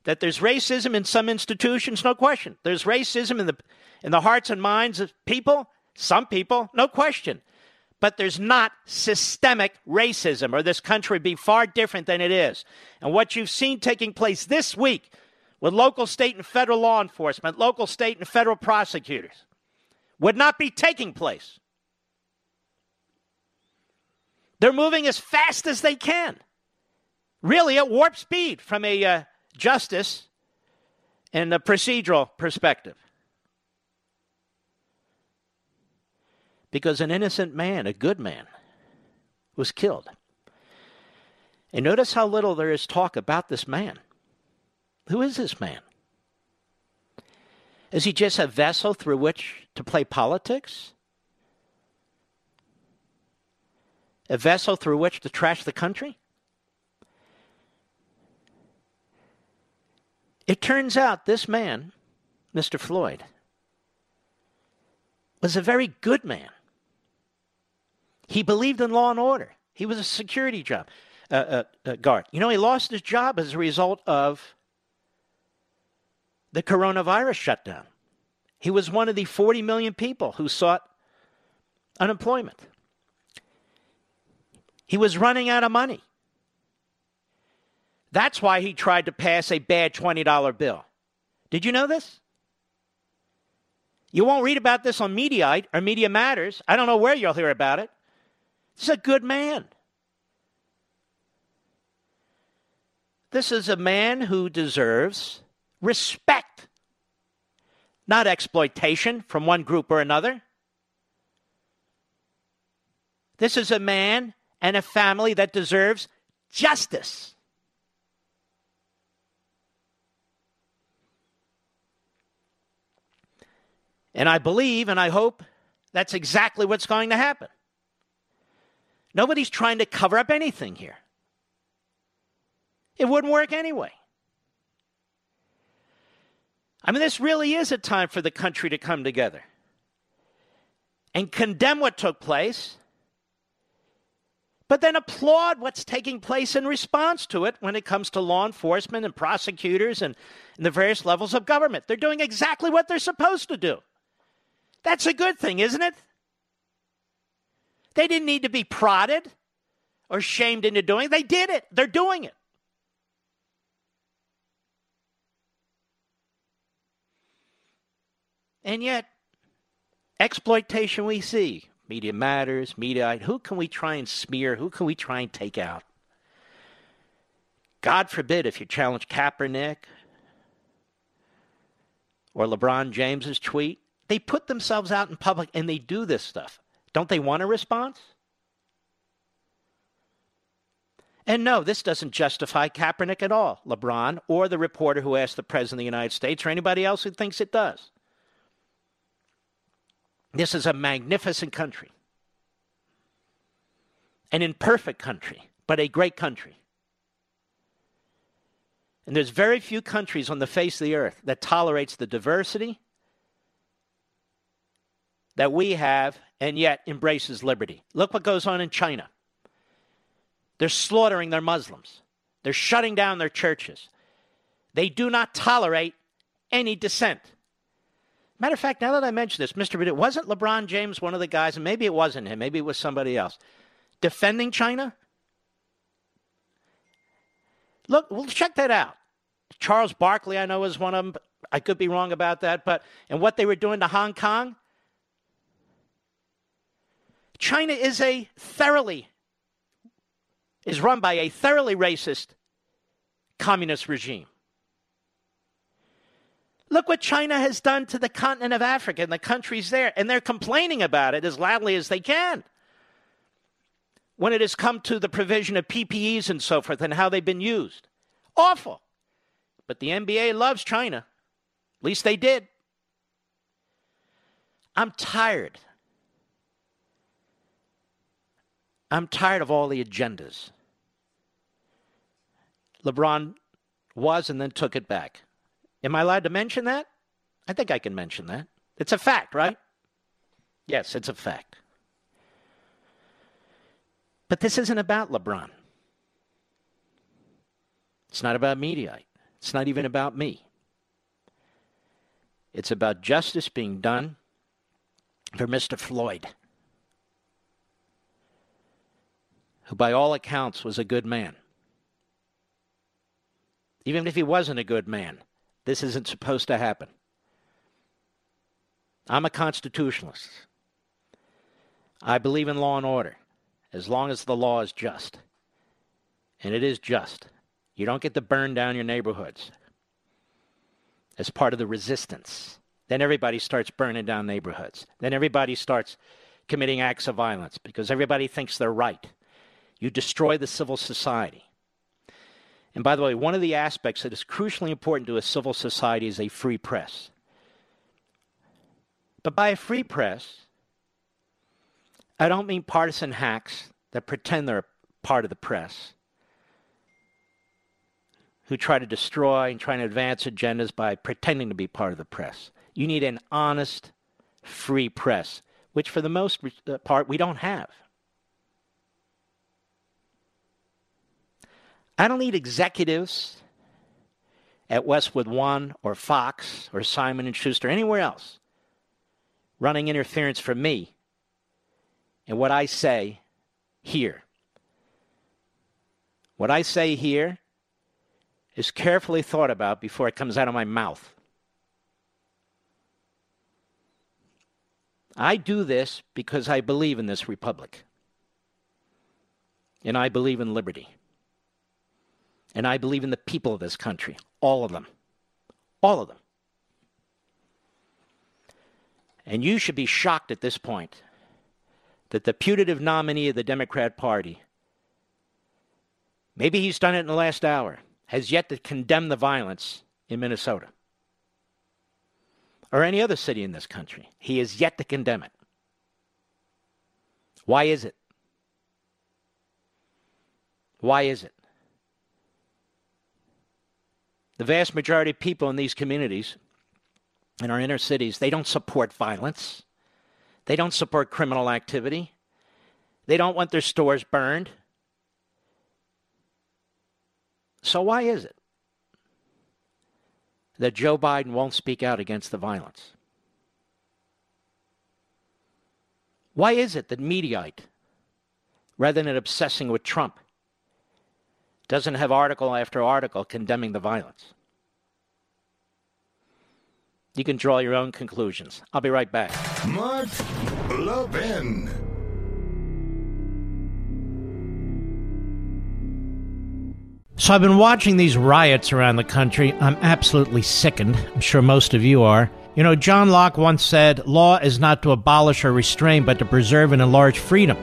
that there's racism in some institutions, no question. There's racism in the, in the hearts and minds of people, some people, no question but there's not systemic racism, or this country would be far different than it is. And what you've seen taking place this week with local, state, and federal law enforcement, local, state, and federal prosecutors would not be taking place. They're moving as fast as they can, really at warp speed from a uh, justice and a procedural perspective. Because an innocent man, a good man, was killed. And notice how little there is talk about this man. Who is this man? Is he just a vessel through which to play politics? A vessel through which to trash the country? It turns out this man, Mr. Floyd, was a very good man. He believed in law and order. He was a security job uh, uh, uh, guard. You know, he lost his job as a result of the coronavirus shutdown. He was one of the 40 million people who sought unemployment. He was running out of money. That's why he tried to pass a bad $20 bill. Did you know this? You won't read about this on Mediaite or Media Matters. I don't know where you'll hear about it. He's a good man. This is a man who deserves respect, not exploitation from one group or another. This is a man and a family that deserves justice. And I believe and I hope that's exactly what's going to happen. Nobody's trying to cover up anything here. It wouldn't work anyway. I mean, this really is a time for the country to come together and condemn what took place, but then applaud what's taking place in response to it when it comes to law enforcement and prosecutors and, and the various levels of government. They're doing exactly what they're supposed to do. That's a good thing, isn't it? They didn't need to be prodded or shamed into doing it. They did it. They're doing it. And yet, exploitation we see. Media Matters, Mediaite. Who can we try and smear? Who can we try and take out? God forbid if you challenge Kaepernick or LeBron James's tweet. They put themselves out in public and they do this stuff. Don't they want a response? And no, this doesn't justify Kaepernick at all, LeBron, or the reporter who asked the President of the United States, or anybody else who thinks it does. This is a magnificent country, an imperfect country, but a great country. And there's very few countries on the face of the earth that tolerates the diversity that we have and yet embraces liberty. Look what goes on in China. They're slaughtering their Muslims. They're shutting down their churches. They do not tolerate any dissent. Matter of fact, now that I mention this, Mr. Bennett, wasn't LeBron James one of the guys, and maybe it wasn't him, maybe it was somebody else, defending China? Look, we'll check that out. Charles Barkley, I know, is one of them. I could be wrong about that, but and what they were doing to Hong Kong. China is a thoroughly is run by a thoroughly racist communist regime. Look what China has done to the continent of Africa and the countries there, and they're complaining about it as loudly as they can. When it has come to the provision of PPEs and so forth and how they've been used. Awful. But the NBA loves China. At least they did. I'm tired. I'm tired of all the agendas. LeBron was and then took it back. Am I allowed to mention that? I think I can mention that. It's a fact, right? Yes, it's a fact. But this isn't about LeBron. It's not about Mediaite. It's not even about me. It's about justice being done for Mr. Floyd, who, by all accounts, was a good man. Even if he wasn't a good man, this isn't supposed to happen. I'm a constitutionalist. I believe in law and order. as long as the law is just. And it is just. You don't get to burn down your neighborhoods as part of the resistance. Then everybody starts burning down neighborhoods. Then everybody starts committing acts of violence because everybody thinks they're right. You destroy the civil society. And by the way, one of the aspects that is crucially important to a civil society is a free press. But by a free press, I don't mean partisan hacks that pretend they're part of the press, who try to destroy and try to advance agendas by pretending to be part of the press. You need an honest, free press, which for the most part we don't have. I don't need executives at Westwood One or Fox or Simon and Schuster, anywhere else, running interference for me and what I say here. What I say here is carefully thought about before it comes out of my mouth. I do this because I believe in this republic. And I believe in liberty. And I believe in the people of this country, all of them. All of them. And you should be shocked at this point that the putative nominee of the Democrat Party, maybe he's done it in the last hour, has yet to condemn the violence in Minnesota or any other city in this country. He has yet to condemn it. Why is it? Why is it? The vast majority of people in these communities, in our inner cities, they don't support violence. They don't support criminal activity. They don't want their stores burned. So, why is it that Joe Biden won't speak out against the violence? Why is it that Mediaite, rather than obsessing with Trump, doesn't have article after article condemning the violence. You can draw your own conclusions. I'll be right back. Mark Levin. So I've been watching these riots around the country. I'm absolutely sickened. I'm sure most of you are. You know, John Locke once said, Law is not to abolish or restrain, but to preserve and enlarge freedom.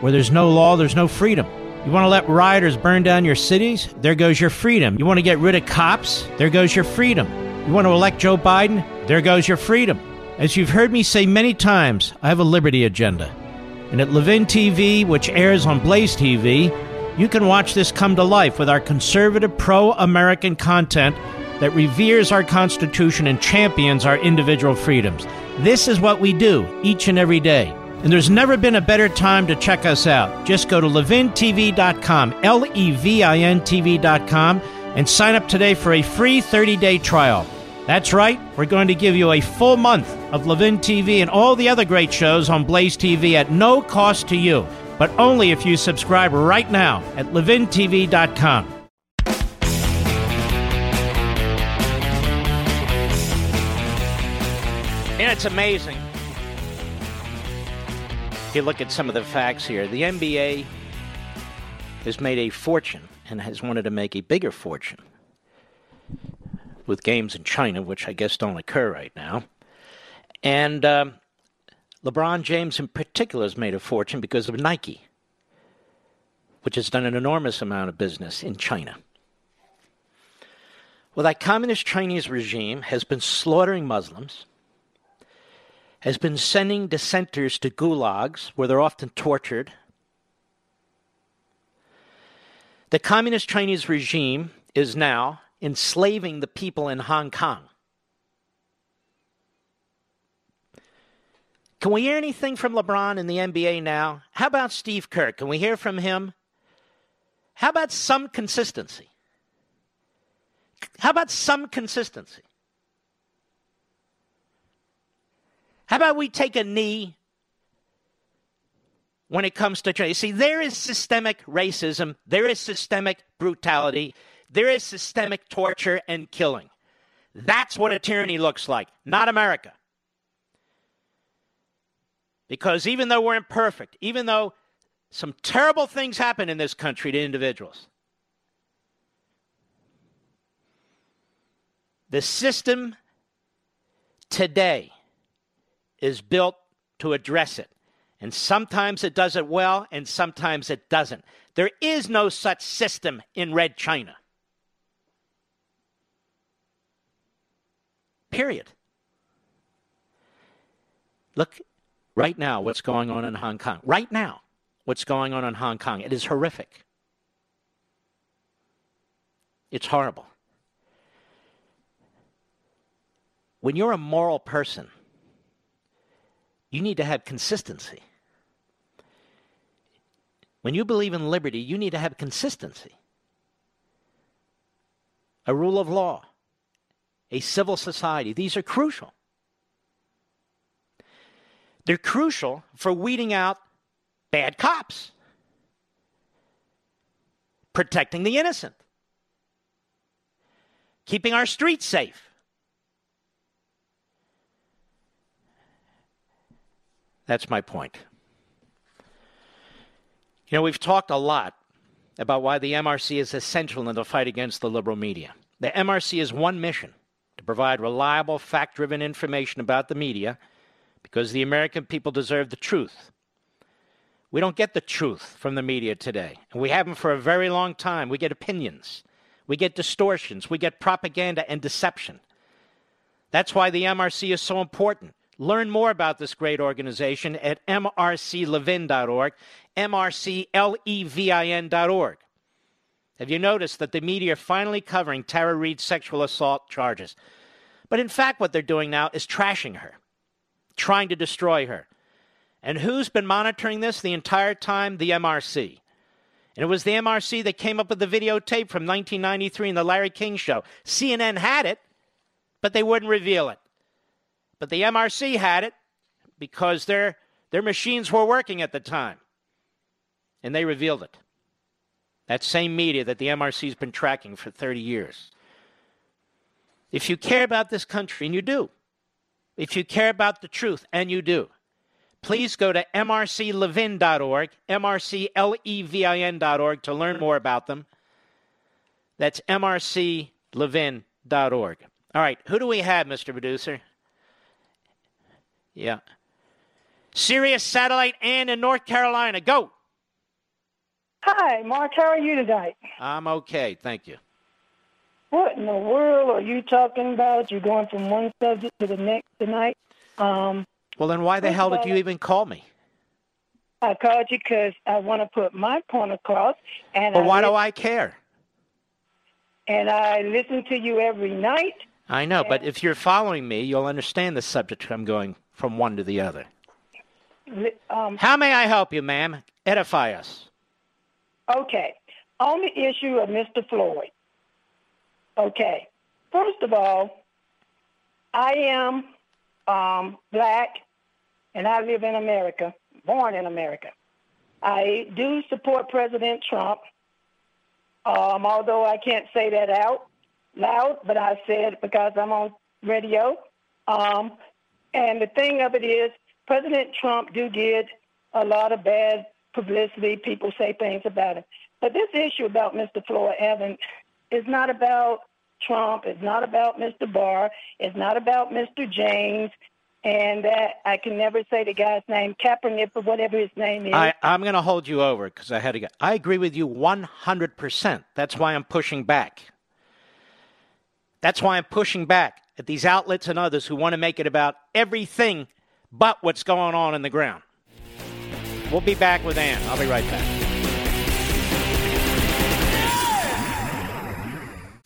Where there's no law, there's no freedom. You want to let rioters burn down your cities? There goes your freedom. You want to get rid of cops? There goes your freedom. You want to elect Joe Biden? There goes your freedom. As you've heard me say many times, I have a liberty agenda. And at Levin TV, which airs on Blaze TV, you can watch this come to life with our conservative, pro American content that reveres our Constitution and champions our individual freedoms. This is what we do each and every day. And there's never been a better time to check us out. Just go to levintv.com, L E V I N TV.com, and sign up today for a free 30 day trial. That's right, we're going to give you a full month of Levin TV and all the other great shows on Blaze TV at no cost to you, but only if you subscribe right now at levintv.com. And it's amazing if you look at some of the facts here, the NBA has made a fortune and has wanted to make a bigger fortune with games in China, which I guess don't occur right now. And um, LeBron James, in particular, has made a fortune because of Nike, which has done an enormous amount of business in China. Well, that communist Chinese regime has been slaughtering Muslims has been sending dissenters to gulags where they're often tortured. The communist Chinese regime is now enslaving the people in Hong Kong. Can we hear anything from LeBron in the NBA now? How about Steve Kerr? Can we hear from him? How about some consistency? How about some consistency? How about we take a knee when it comes to trade? See, there is systemic racism, there is systemic brutality, there is systemic torture and killing. That's what a tyranny looks like, not America. Because even though we're imperfect, even though some terrible things happen in this country to individuals. The system today is built to address it. And sometimes it does it well, and sometimes it doesn't. There is no such system in Red China. Period. Look right now what's going on in Hong Kong. Right now, what's going on in Hong Kong. It is horrific. It's horrible. When you're a moral person, you need to have consistency. When you believe in liberty, you need to have consistency. A rule of law, a civil society, these are crucial. They're crucial for weeding out bad cops, protecting the innocent, keeping our streets safe. That's my point. You know, we've talked a lot about why the MRC is essential in the fight against the liberal media. The MRC has one mission to provide reliable, fact driven information about the media because the American people deserve the truth. We don't get the truth from the media today, and we haven't for a very long time. We get opinions, we get distortions, we get propaganda and deception. That's why the MRC is so important. Learn more about this great organization at mrclevin.org, mrclevin.org. Have you noticed that the media are finally covering Tara Reade's sexual assault charges? But in fact, what they're doing now is trashing her, trying to destroy her. And who's been monitoring this the entire time? The MRC. And it was the MRC that came up with the videotape from 1993 in the Larry King show. CNN had it, but they wouldn't reveal it. But the MRC had it because their, their machines were working at the time. And they revealed it. That same media that the MRC's been tracking for 30 years. If you care about this country, and you do, if you care about the truth, and you do, please go to mrclevin.org, mrclevin.org to learn more about them. That's mrclevin.org. All right, who do we have, Mr. Producer? Yeah. Sirius Satellite and in North Carolina. Go. Hi, Mark. How are you tonight? I'm okay. Thank you. What in the world are you talking about? You're going from one subject to the next tonight. Um, well, then why the hell did you even call me? I called you because I want to put my point across. And but why li- do I care? And I listen to you every night. I know, but if you're following me, you'll understand the subject I'm going from one to the other. Um, How may I help you, ma'am? Edify us. Okay. On the issue of Mr. Floyd. Okay. First of all, I am um, black and I live in America, born in America. I do support President Trump, um, although I can't say that out loud, but I said because I'm on radio. Um, and the thing of it is, President Trump do get a lot of bad publicity. People say things about him. But this issue about Mr. Floyd Evans is not about Trump. It's not about Mr. Barr. It's not about Mr. James. And that I can never say the guy's name, Kaepernick or whatever his name is. I, I'm going to hold you over because I had to go. I agree with you 100%. That's why I'm pushing back. That's why I'm pushing back at these outlets and others who want to make it about everything but what's going on in the ground. We'll be back with Ann. I'll be right back.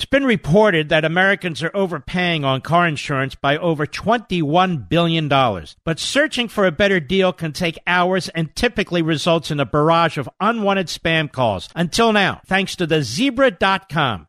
It's been reported that Americans are overpaying on car insurance by over $21 billion. But searching for a better deal can take hours and typically results in a barrage of unwanted spam calls. Until now, thanks to the zebra.com.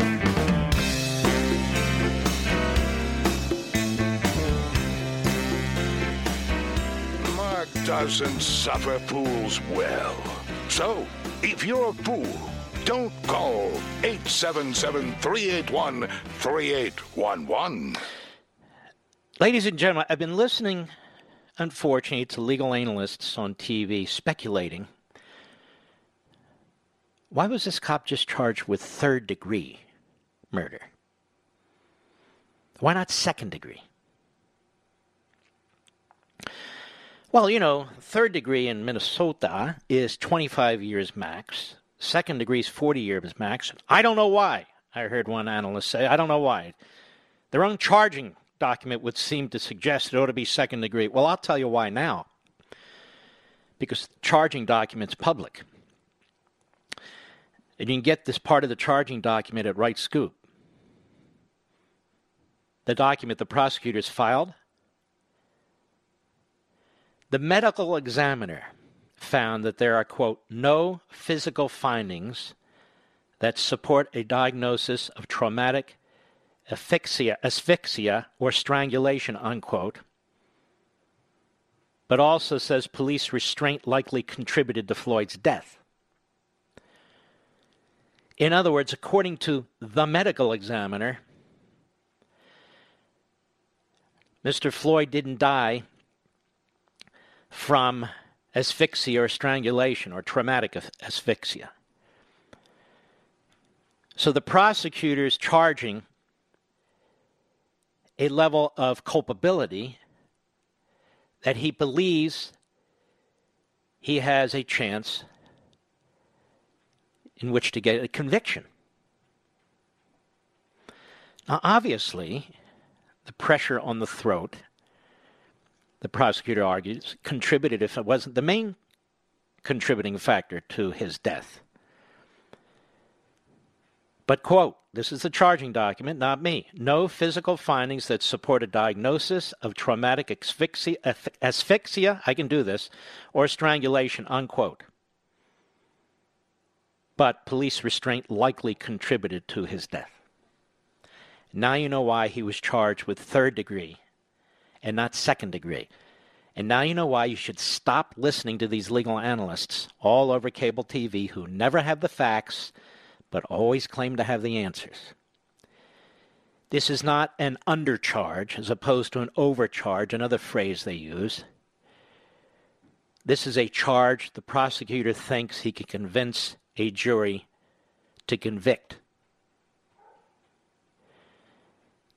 Mark doesn't suffer fools well. So, if you're a fool, don't call 877 381 3811. Ladies and gentlemen, I've been listening, unfortunately, to legal analysts on TV speculating. Why was this cop just charged with third degree murder? Why not second degree? Well, you know, third degree in Minnesota is 25 years max. Second degree is 40 years max. I don't know why. I heard one analyst say, I don't know why. Their own charging document would seem to suggest it ought to be second degree. Well, I'll tell you why now. Because the charging document's public. And you can get this part of the charging document at Right Scoop. The document the prosecutors filed. The medical examiner found that there are, quote, no physical findings that support a diagnosis of traumatic asphyxia, asphyxia or strangulation, unquote, but also says police restraint likely contributed to Floyd's death. In other words, according to the medical examiner, Mr. Floyd didn't die from asphyxia or strangulation or traumatic asphyxia. So the prosecutor's charging a level of culpability that he believes he has a chance in which to get a conviction. Now, obviously, the pressure on the throat, the prosecutor argues, contributed, if it wasn't the main contributing factor to his death. But, quote, this is the charging document, not me. No physical findings that support a diagnosis of traumatic asphyxia, asphyxia, I can do this, or strangulation, unquote. But police restraint likely contributed to his death. Now you know why he was charged with third degree and not second degree. And now you know why you should stop listening to these legal analysts all over cable TV who never have the facts but always claim to have the answers. This is not an undercharge as opposed to an overcharge, another phrase they use. This is a charge the prosecutor thinks he can convince a jury to convict,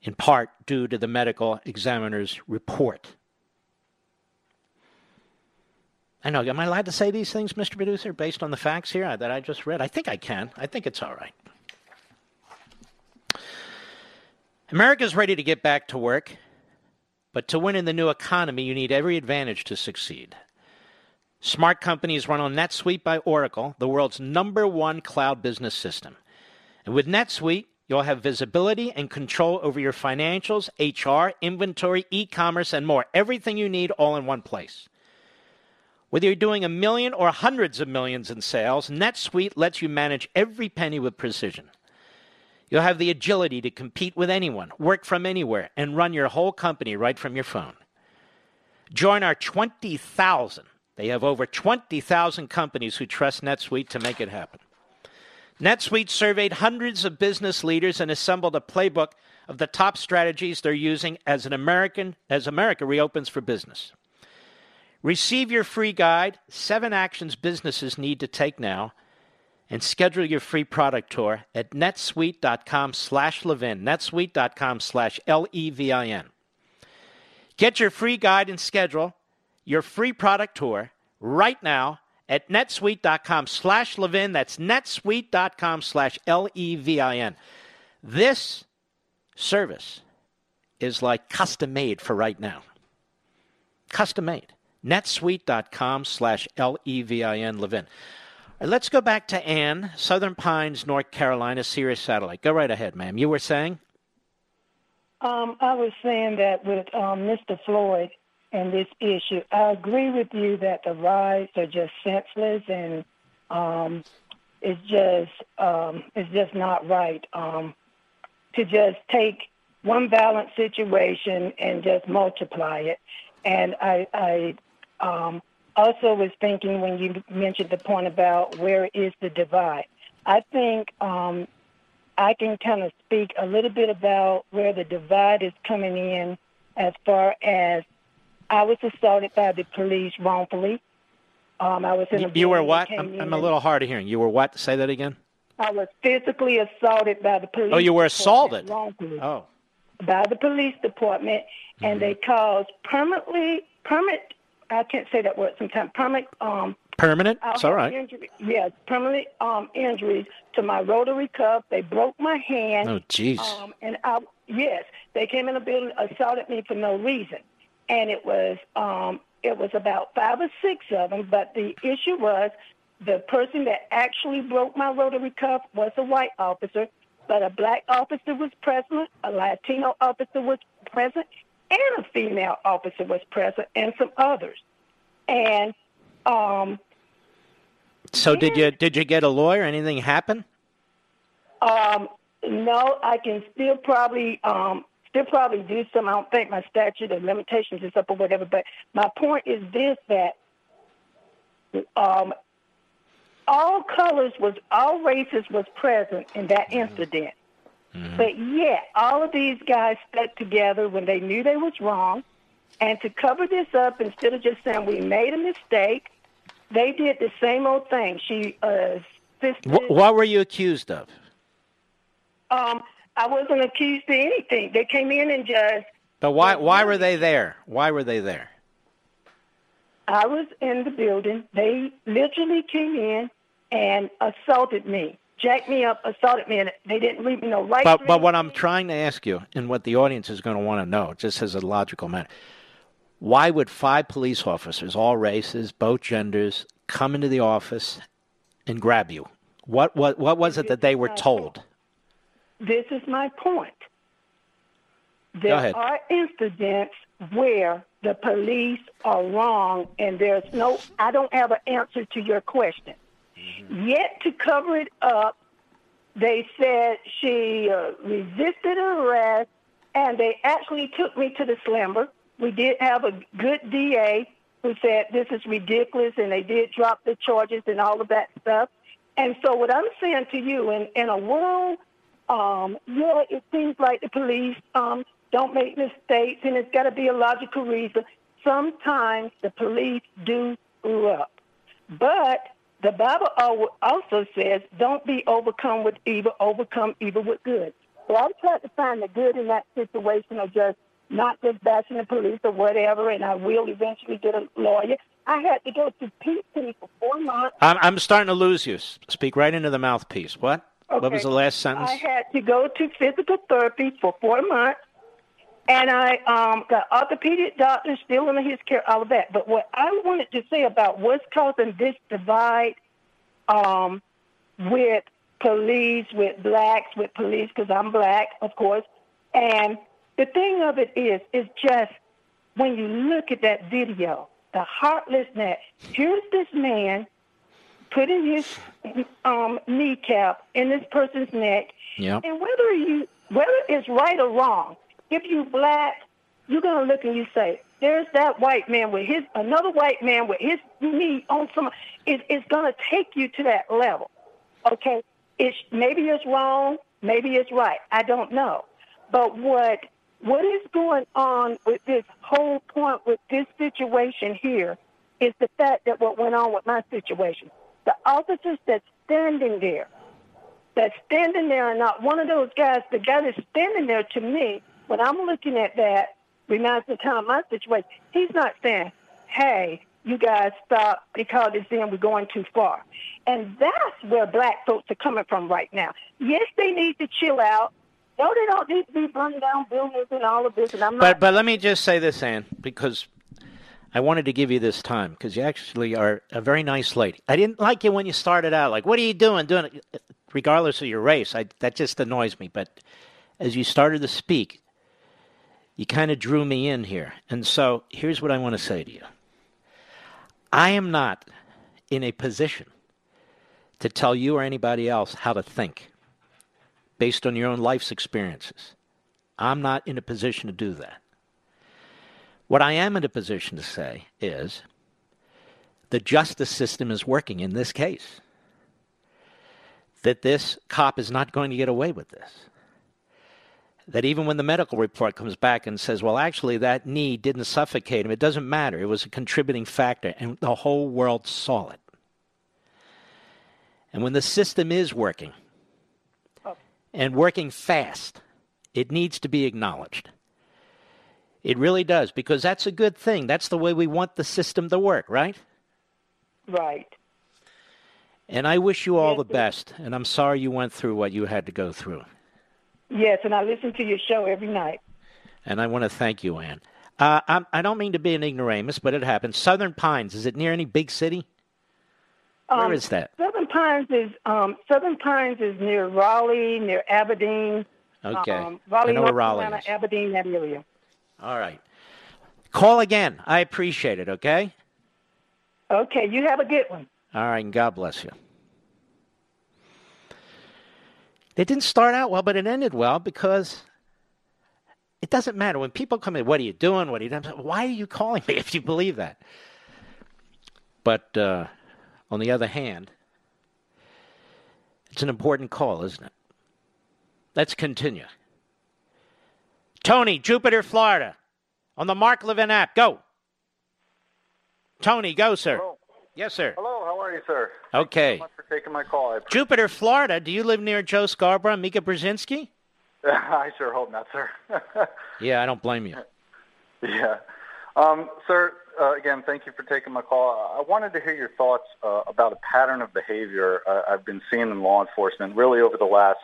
in part due to the medical examiner's report. I know. Am I allowed to say these things, Mr. Producer, based on the facts here uh, that I just read? I think I can. I think it's all right. America's ready to get back to work, but to win in the new economy, you need every advantage to succeed. Smart companies run on NetSuite by Oracle, the world's number one cloud business system. And with NetSuite, you'll have visibility and control over your financials, HR, inventory, e commerce, and more. Everything you need all in one place. Whether you're doing a million or hundreds of millions in sales, NetSuite lets you manage every penny with precision. You'll have the agility to compete with anyone, work from anywhere, and run your whole company right from your phone. Join our 20,000. They have over 20,000 companies who trust NetSuite to make it happen. NetSuite surveyed hundreds of business leaders and assembled a playbook of the top strategies they're using as an American as America reopens for business. Receive your free guide, 7 actions businesses need to take now, and schedule your free product tour at netsuite.com slash Levin, netsuite.com slash L-E-V-I-N. Get your free guide and schedule your free product tour right now at netsuite.com slash Levin. That's netsuite.com slash L E V I N. This service is like custom made for right now. Custom made. netsuite.com slash L E V I N Levin. Let's go back to Ann, Southern Pines, North Carolina, Sirius Satellite. Go right ahead, ma'am. You were saying? Um, I was saying that with um, Mr. Floyd and this issue, I agree with you that the riots are just senseless and um, it's just um, it's just not right um, to just take one violent situation and just multiply it. And I, I um, also was thinking when you mentioned the point about where is the divide. I think um, I can kind of speak a little bit about where the divide is coming in as far as I was assaulted by the police wrongfully. Um, I was in a You were what? I'm, I'm a little hard of hearing. You were what? Say that again. I was physically assaulted by the police. Oh, you were assaulted. Wrongfully Oh. by the police department, and they Mm-hmm. caused permanently permanent. I can't say that word sometimes. Permanent. Um, Permanent? It's all have. Injury, yes, permanent um, injuries to my rotary cuff. They broke my hand. Oh, jeez. Um, and I, yes, they came in the building, assaulted me for no reason, and it was um, it was about five or six of them. But the issue was the person that actually broke my rotary cuff was a white officer, but a black officer was present, a Latino officer was present, and a female officer was present, and some others. And um, So did you did you get a lawyer? Anything happen? Um, no, I can still probably um, still probably do some. I don't think my statute of limitations is up or whatever. But my point is this: that um, all colors was all races was present in that incident. But yet, all of these guys stuck together when they knew they was wrong, and to cover this up, instead of just saying we made a mistake, they did the same old thing. She uh, assisted. Wh- what were you accused of? Um, I wasn't accused of anything. They came in and just. But why why were they there? Why were they there? I was in the building. They literally came in and assaulted me, jacked me up, assaulted me, and they didn't leave me no right. But but what I'm trying to ask you, and what the audience is going to want to know, just as a logical matter, why would five police officers, all races, both genders, come into the office and grab you? What what what was it that they were told? This is my point. There are incidents where the police are wrong, and there's no. I don't have an answer to your question. Mm-hmm. Yet to cover it up, they said she uh, resisted arrest, and they actually took me to the slammer. We did have a good DA who said this is ridiculous, and they did drop the charges and all of that stuff. And so, what I'm saying to you, in in a world, um, yeah, it seems like the police um, don't make mistakes, and it's got to be a logical reason. Sometimes the police do screw up, but the Bible al- also says, "Don't be overcome with evil; overcome evil with good." So I've tried to find the good in that situation, of just not just bashing the police or whatever. And I will eventually get a lawyer. I had to go to PT for four months. I'm I'm starting to lose you. Speak right into the mouthpiece. What? What was the last sentence? I had to go to physical therapy for four months, and I um, got orthopedic doctors still in his care, all of that. But what I wanted to say about what's causing this divide um, with police, with blacks, with police, because I'm black, of course, and the thing of it is, is just when you look at that video, the heartlessness. Here's this man putting his um, kneecap in this person's neck, Yep. and whether you whether it's right or wrong, if you black, you're gonna look and you say, "There's that white man with his another white man with his knee on some." It, it's gonna take you to that level, okay? It's maybe it's wrong, maybe it's right. I don't know. But what what is going on with this whole point with this situation here is the fact that what went on with my situation. The officers that's standing there, that's standing there, and not one of those guys, the guy that's standing there to me, when I'm looking at that, reminds me of my situation. He's not saying, hey, you guys stop because it's saying we're going too far. And that's where black folks are coming from right now. Yes, they need to chill out. No, they don't need to be burning down buildings and all of this. And I'm but not. but let me just say this, Ann, because I wanted to give you this time because you actually are a very nice lady. I didn't like you when you started out. Like, what are you doing? Doing it, regardless of your race. I, that just annoys me. But as you started to speak, you kind of drew me in here. And so here's what I want to say to you. I am not in a position to tell you or anybody else how to think based on your own life's experiences. I'm not in a position to do that. What I am in a position to say is the justice system is working in this case. That this cop is not going to get away with this. That even when the medical report comes back and says, well, actually, that knee didn't suffocate him, it doesn't matter. It was a contributing factor, and the whole world saw it. And when the system is working, oh. and working fast, it needs to be acknowledged. It really does, because that's a good thing. That's the way we want the system to work, right? Right. And I wish you all Yes, the best. And I'm sorry you went through what you had to go through. Yes, and I listen to your show every night. And I want to thank you, Ann. Uh, I'm, I don't mean to be an ignoramus, but it happens. Southern Pines, is it near any big city? Where Um, is that? Southern Pines is um, Southern Pines is near Raleigh, near Aberdeen. Okay. Um, I know North where Raleigh Carolina, is. Aberdeen, that area. All right. Call again. I appreciate it, okay? Okay, you have a good one. All right, and God bless you. It didn't start out well, but it ended well because it doesn't matter. When people come in, what are you doing? What are you doing? Why are you calling me if you believe that? But uh, on the other hand, it's an important call, isn't it? Let's continue. Tony, Jupiter, Florida, on the Mark Levin app. Go. Tony, go, sir. Hello. Yes, sir. Hello, how are you, sir? Okay. Thank you so much for taking my call. Jupiter, Florida. Do you live near Joe Scarborough, Mika Brzezinski? I sure hope not, sir. Yeah, I don't blame you. yeah. Um, sir, uh, again, thank you for taking my call. I wanted to hear your thoughts uh, about a pattern of behavior uh, I've been seeing in law enforcement really over the last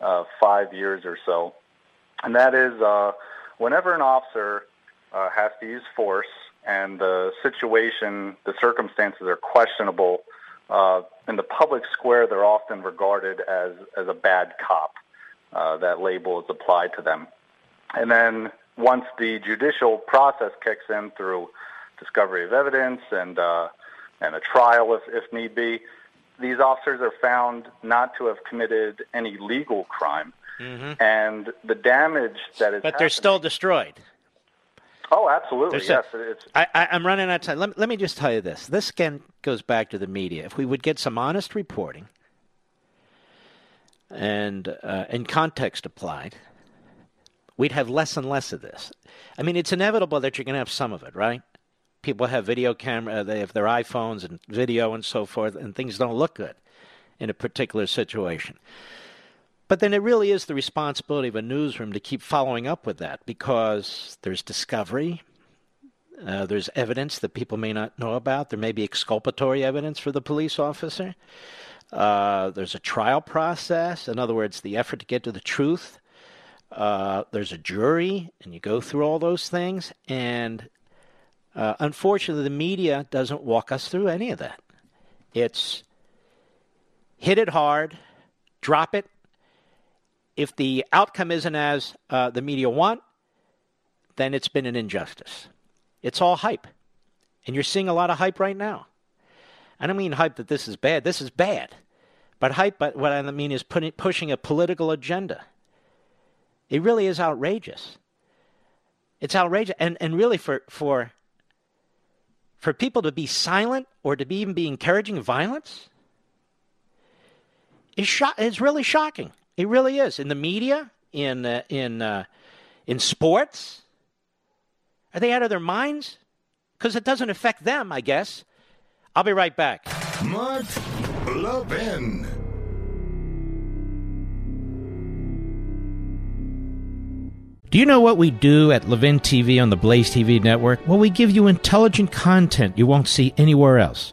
uh, five years or so. And that is uh, whenever an officer uh, has to use force and the situation, the circumstances are questionable, uh, in the public square, they're often regarded as, as a bad cop. Uh, that label is applied to them. And then once the judicial process kicks in through discovery of evidence and uh, and a trial, if, if need be, these officers are found not to have committed any legal crime. And the damage that is Mm-hmm. But they're still destroyed. oh, absolutely, yes. still- It's I, I, I'm running out of time. Let, me- let me just tell you this. This again goes back to the media. If we would get some honest reporting and uh, and context applied, we'd have less and less of this. I mean, it's inevitable that you're going to have some of it, right? People have video camera, they have their iPhones and video and so forth, and things don't look good in a particular situation. But then it really is the responsibility of a newsroom to keep following up with that because there's discovery, uh, there's evidence that people may not know about. There may be exculpatory evidence for the police officer. Uh, there's a trial process. In other words, the effort to get to the truth. Uh, there's a jury, and you go through all those things. And uh, unfortunately, the media doesn't walk us through any of that. It's hit it hard, drop it. If the outcome isn't as uh, the media want, then it's been an injustice. It's all hype. And you're seeing a lot of hype right now. I don't mean hype that this is bad. This is bad. But hype, but what I mean is putting, pushing a political agenda. It really is outrageous. It's outrageous. And, and really, for, for, for people to be silent or to be even be encouraging violence is sho- is really shocking. It really is. In the media, in uh, in uh, in sports, are they out of their minds? Because it doesn't affect them, I guess. I'll be right back. Mark Levin. Do you know what we do at Levin TV on the Blaze TV network? Well, we give you intelligent content you won't see anywhere else.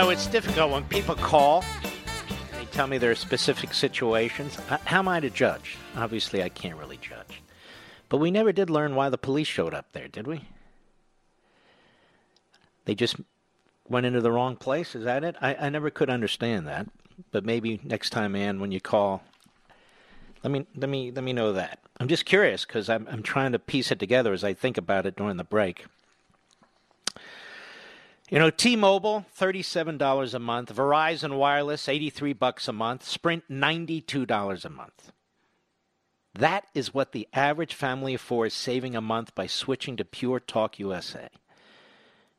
know, it's difficult when people call. They tell me there are specific situations. How am I to judge? Obviously, I can't really judge. But we never did learn why the police showed up there, did we? They just went into the wrong place. Is that it? I, I never could understand that. But maybe next time, Ann, when you call, let me let me let me know that. I'm just curious because I'm I'm trying to piece it together as I think about it during the break. You know, T-Mobile, $37 a month, Verizon Wireless, 83 bucks a month, Sprint $92 a month. That is what the average family of four is saving a month by switching to Pure Talk USA.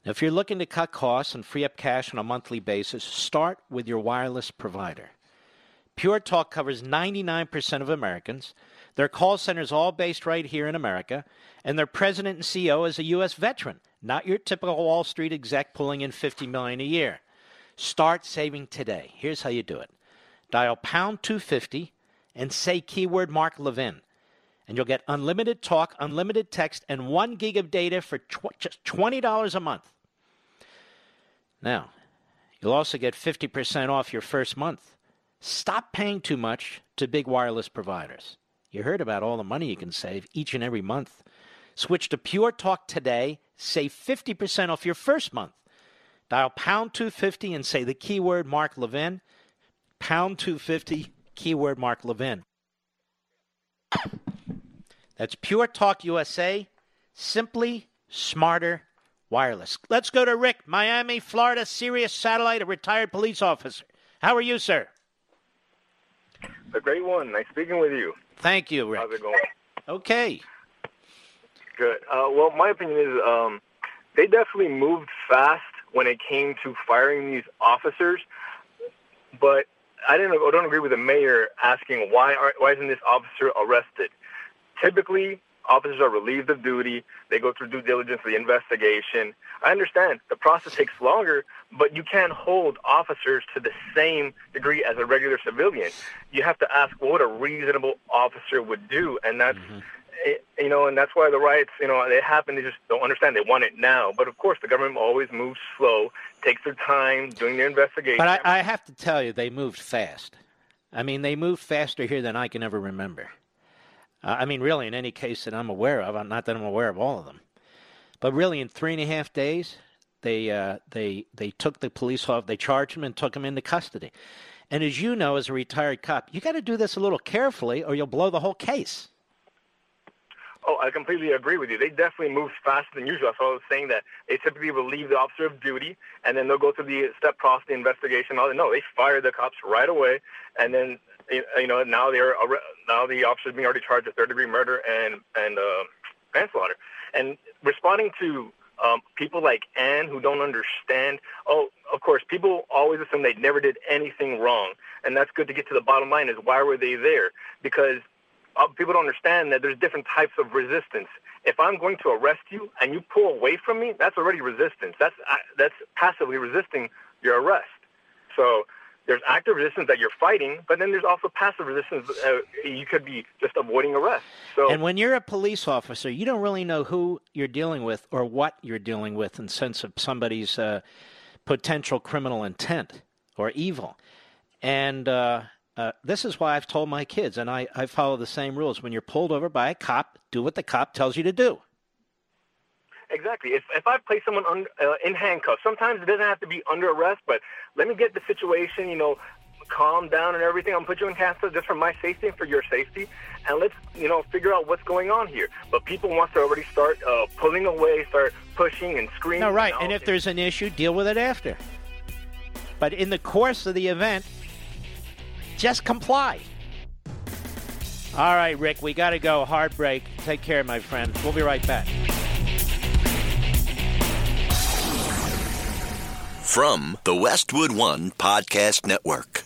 Now, if you're looking to cut costs and free up cash on a monthly basis, start with your wireless provider. Pure Talk covers 99% of Americans. Their call center is all based right here in America, and their president and CEO is a U.S. veteran, not your typical Wall Street exec pulling in 50 million a year. Start saving today. Here's how you do it. Dial pound 250 and say keyword Mark Levin, and you'll get unlimited talk, unlimited text, and one gig of data for tw- just $20 a month. Now, you'll also get 50% off your first month. Stop paying too much to big wireless providers. You heard about all the money you can save each and every month. Switch to Pure Talk today. Save 50% off your first month. Dial pound 250 and say the keyword Mark Levin. Pound 250, keyword Mark Levin. That's Pure Talk USA. Simply smarter wireless. Let's go to Rick, Miami, Florida, Sirius Satellite, a retired police officer. How are you, sir? A great one. Nice speaking with you. Thank you, Rick. How's it going? Okay. Good. Uh, well, my opinion is um, they definitely moved fast when it came to firing these officers, but I didn't. I don't agree with the mayor asking why aren't why isn't this officer arrested? Typically, officers are relieved of duty. They go through due diligence, the investigation. I understand the process takes longer, but you can't hold officers to the same degree as a regular civilian. You have to ask what a reasonable officer would do, and that's it, you know, and that's why the riots, you know, they happen. They just don't understand. They want it now, but of course, the government always moves slow, takes their time doing their investigation. But I, I have to tell you, they moved fast. I mean, they moved faster here than I can ever remember. Uh, I mean, really, in any case that I'm aware of, not that I'm aware of all of them, but really, in three and a half days, they uh, they they took the police off, they charged him and took him into custody. And as you know, as a retired cop, you got to do this a little carefully, or you'll blow the whole case. Oh, I completely agree with you. They definitely move faster than usual. What I was saying that they typically will leave the officer of duty, and then they'll go through the step process, the investigation. All no, they fire the cops right away, and then you know now they're now the officer's being already charged with third degree murder and and uh, manslaughter, and responding to um, people like Ann who don't understand. Oh, of course, people always assume they never did anything wrong, and that's good to get to the bottom line: is why were they there? Because uh, people don't understand that there's different types of resistance. If I'm going to arrest you and you pull away from me, that's already resistance. That's uh, that's passively resisting your arrest. So there's active resistance that you're fighting, but then there's also passive resistance. Uh, you could be just avoiding arrest. So, and when you're a police officer, you don't really know who you're dealing with or what you're dealing with in sense of somebody's uh, potential criminal intent or evil. And uh, this is why I've told my kids, and I, I follow the same rules. When you're pulled over by a cop, do what the cop tells you to do. Exactly. If if I place someone un, uh, in handcuffs, sometimes it doesn't have to be under arrest, but let me get the situation, you know, calm down and everything. I'm gonna put you in handcuffs just for my safety and for your safety, and let's you know figure out what's going on here. But people want to already start uh, pulling away, start pushing and screaming. No, right. And, and if there's an issue, deal with it after. But in the course of the event, just comply. All right, Rick, we got to go. Hard break. Take care, my friend. We'll be right back. From the Westwood One Podcast Network.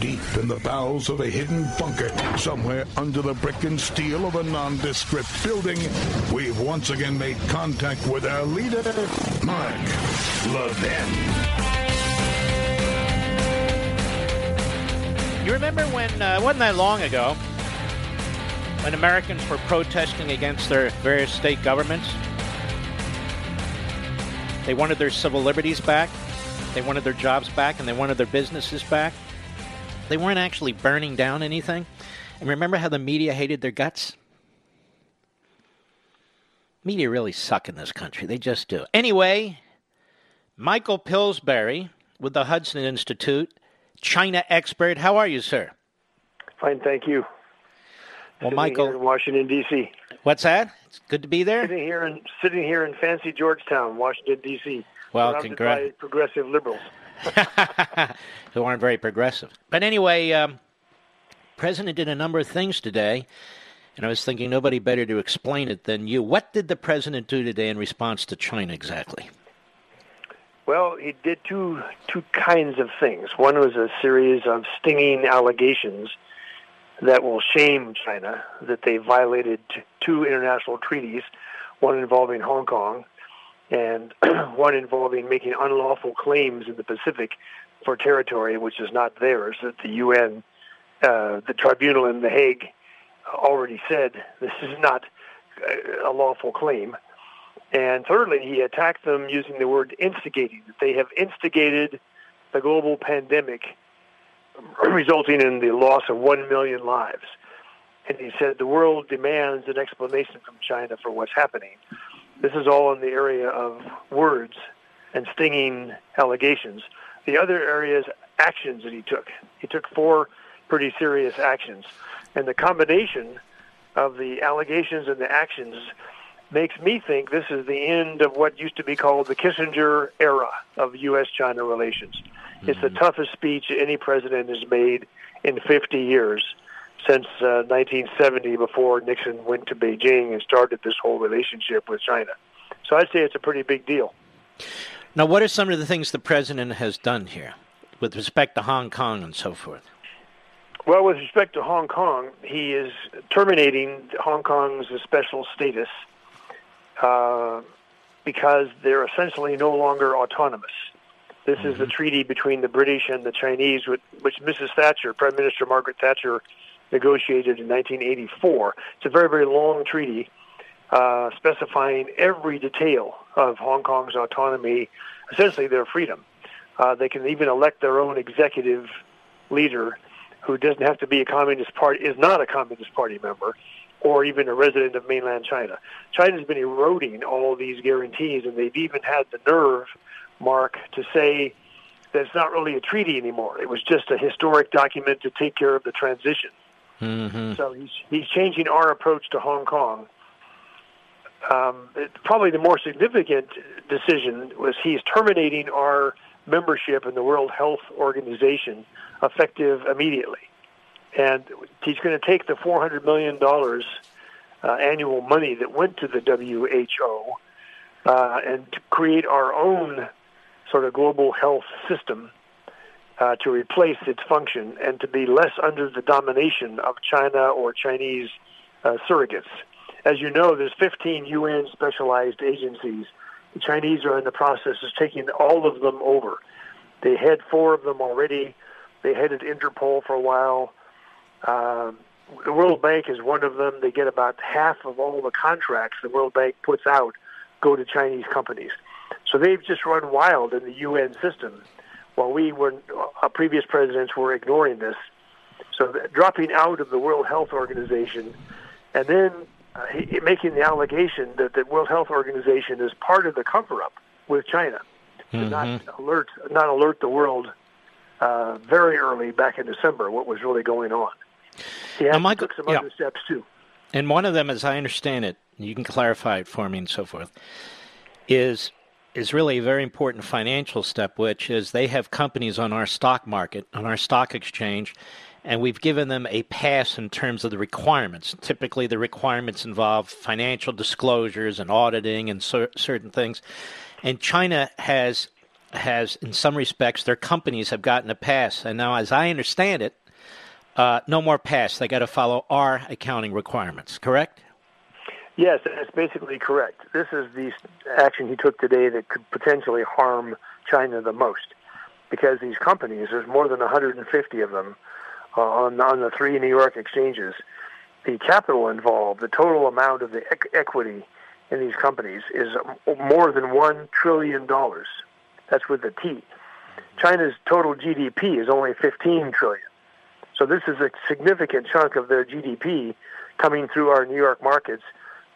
deep in the bowels of a hidden bunker, somewhere under the brick and steel of a nondescript building, we've once again made contact with our leader, Mark Levin. You remember when, uh, wasn't that long ago, when Americans were protesting against their various state governments? They wanted their civil liberties back. They wanted their jobs back and they wanted their businesses back. They weren't actually burning down anything. And remember how the media hated their guts? Media really suck in this country. They just do. Anyway, Michael Pillsbury with the Hudson Institute, China expert. How are you, sir? Fine, thank you. Well, sitting Michael, in Washington D.C. What's that? It's good to be there. Sitting here in sitting here in fancy Georgetown, Washington D.C. Well, congrats. by progressive liberals. who aren't very progressive. But anyway, um, President did a number of things today, and I was thinking nobody better to explain it than you. What did the president do today in response to China exactly? Well, he did two two kinds of things. One was a series of stinging allegations that will shame China that they violated two international treaties, one involving Hong Kong and one involving making unlawful claims in the Pacific for territory which is not theirs. That the UN, uh, the tribunal in The Hague, already said this is not a lawful claim. And thirdly, he attacked them using the word instigating, that they have instigated the global pandemic, resulting in the loss of one million lives. And he said the world demands an explanation from China for what's happening. This is all in the area of words and stinging allegations. The other area is actions that he took. He took four pretty serious actions. And the combination of the allegations and the actions makes me think this is the end of what used to be called the Kissinger era of U.S. China relations. Mm-hmm. It's the toughest speech any president has made in 50 years since uh, 1970 before Nixon went to Beijing and started this whole relationship with China. So I'd say it's a pretty big deal. Now, what are some of the things the president has done here with respect to Hong Kong and so forth? Well, with respect to Hong Kong, he is terminating Hong Kong's special status uh, because they're essentially no longer autonomous. This mm-hmm. is the treaty between the British and the Chinese, which, which Mrs. Thatcher, Prime Minister Margaret Thatcher, negotiated in 1984. It's a very, very long treaty uh, specifying every detail of Hong Kong's autonomy, essentially their freedom. Uh, they can even elect their own executive leader who doesn't have to be a Communist Party, is not a Communist Party member, or even a resident of mainland China. China's been eroding all these guarantees, and they've even had the nerve, Mark, to say that it's not really a treaty anymore. It was just a historic document to take care of the transition. Mm-hmm. So he's he's changing our approach to Hong Kong um, it, probably the more significant decision was he's terminating our membership in the World Health Organization effective immediately. And he's going to take the $400 million uh, annual money that went to the WHO uh, and to create our own sort of global health system uh, to replace its function and to be less under the domination of China or Chinese uh, surrogates. As you know, there's 15 UN specialized agencies. The Chinese are in the process of taking all of them over. They had four of them already. They headed Interpol for a while. Um, the World Bank is one of them. They get about half of all the contracts the World Bank puts out go to Chinese companies. So they've just run wild in the UN system while we were, uh, previous presidents were ignoring this. So dropping out of the World Health Organization and then uh, he, making the allegation that the World Health Organization is part of the cover-up with China to mm-hmm. not alert not alert the world uh, very early back in December what was really going on. He now, Michael, took some yeah. other steps too. And one of them, as I understand it, you can clarify it for me and so forth, is is really a very important financial step, which is they have companies on our stock market, on our stock exchange, and we've given them a pass in terms of the requirements. Typically, the requirements involve financial disclosures and auditing and cer- certain things. And China has has, in some respects, their companies have gotten a pass. And now, as I understand it, uh, no more pass. They got to follow our accounting requirements. Correct? Yes, that's basically correct. This is the action he took today that could potentially harm China the most, because these companies, there's more than 150 of them uh, on on the three New York exchanges. The capital involved, the total amount of the e- equity in these companies is more than one trillion dollars. That's with the T. China's total GDP is only 15 trillion. So this is a significant chunk of their GDP coming through our New York markets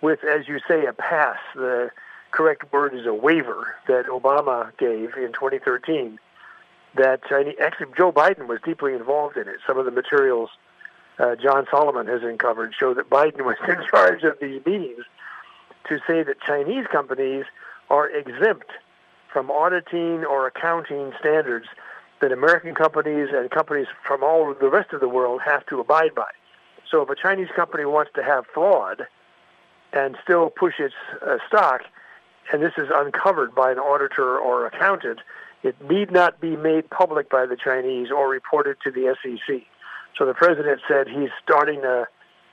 with, as you say, a pass. The correct word is a waiver that Obama gave in 2013. That Chinese, actually Joe Biden was deeply involved in it. Some of the materials uh, John Solomon has uncovered show that Biden was in charge of these meetings to say that Chinese companies are exempt from auditing or accounting standards that American companies and companies from all the rest of the world have to abide by. So if a Chinese company wants to have fraud and still push its uh, stock, and this is uncovered by an auditor or accountant, it need not be made public by the Chinese or reported to the SEC. So the president said he's starting a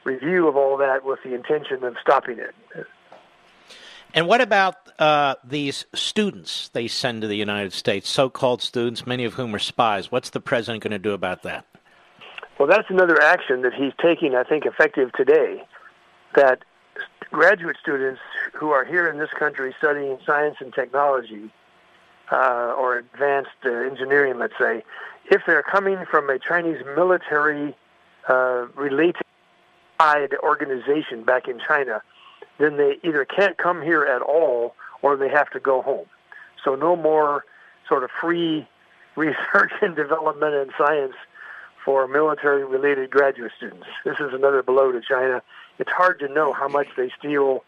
review of all that with the intention of stopping it. And what about uh, these students they send to the United States, so called students, many of whom are spies? What's the president going to do about that? Well, that's another action that he's taking, I think, effective today. That graduate students who are here in this country studying science and technology uh, or advanced uh, engineering, let's say, if they're coming from a Chinese military uh, related organization back in China, then they either can't come here at all or they have to go home. So no more sort of free research and development and science for military related graduate students. This is another blow to China. It's hard to know how much they steal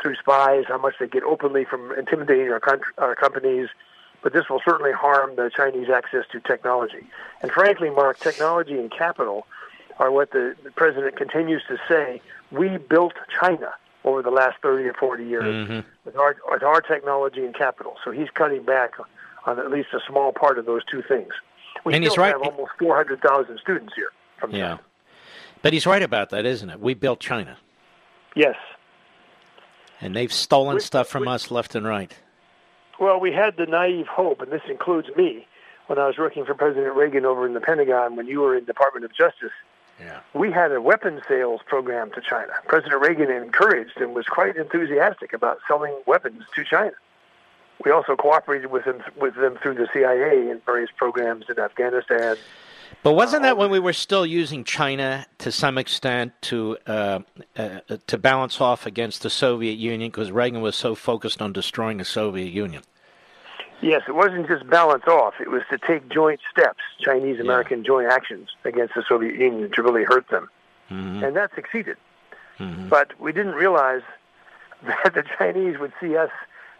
through spies, how much they get openly from intimidating our, our companies, but this will certainly harm the Chinese access to technology. And frankly, Mark, technology and capital are what the, the president continues to say. We built China over the last 30 or 40 years mm-hmm. with, our, with our technology and capital. So he's cutting back on at least a small part of those two things. We and still he's right. have almost 400,000 students here from yeah. China. But he's right about that, isn't it? We built China. Yes. And they've stolen we, stuff from we, us left and right. Well, we had the naive hope, and this includes me, when I was working for President Reagan over in the Pentagon when you were in Department of Justice – yeah. We had a weapons sales program to China. President Reagan encouraged and was quite enthusiastic about selling weapons to China. We also cooperated with them with them through the CIA in various programs in Afghanistan. But wasn't that when we were still using China to some extent to uh, uh, to balance off against the Soviet Union because Reagan was so focused on destroying the Soviet Union? Yes, it wasn't just balance off. It was to take joint steps, Chinese American yeah. joint actions against the Soviet Union to really hurt them. Mm-hmm. And that succeeded. Mm-hmm. But we didn't realize that the Chinese would see us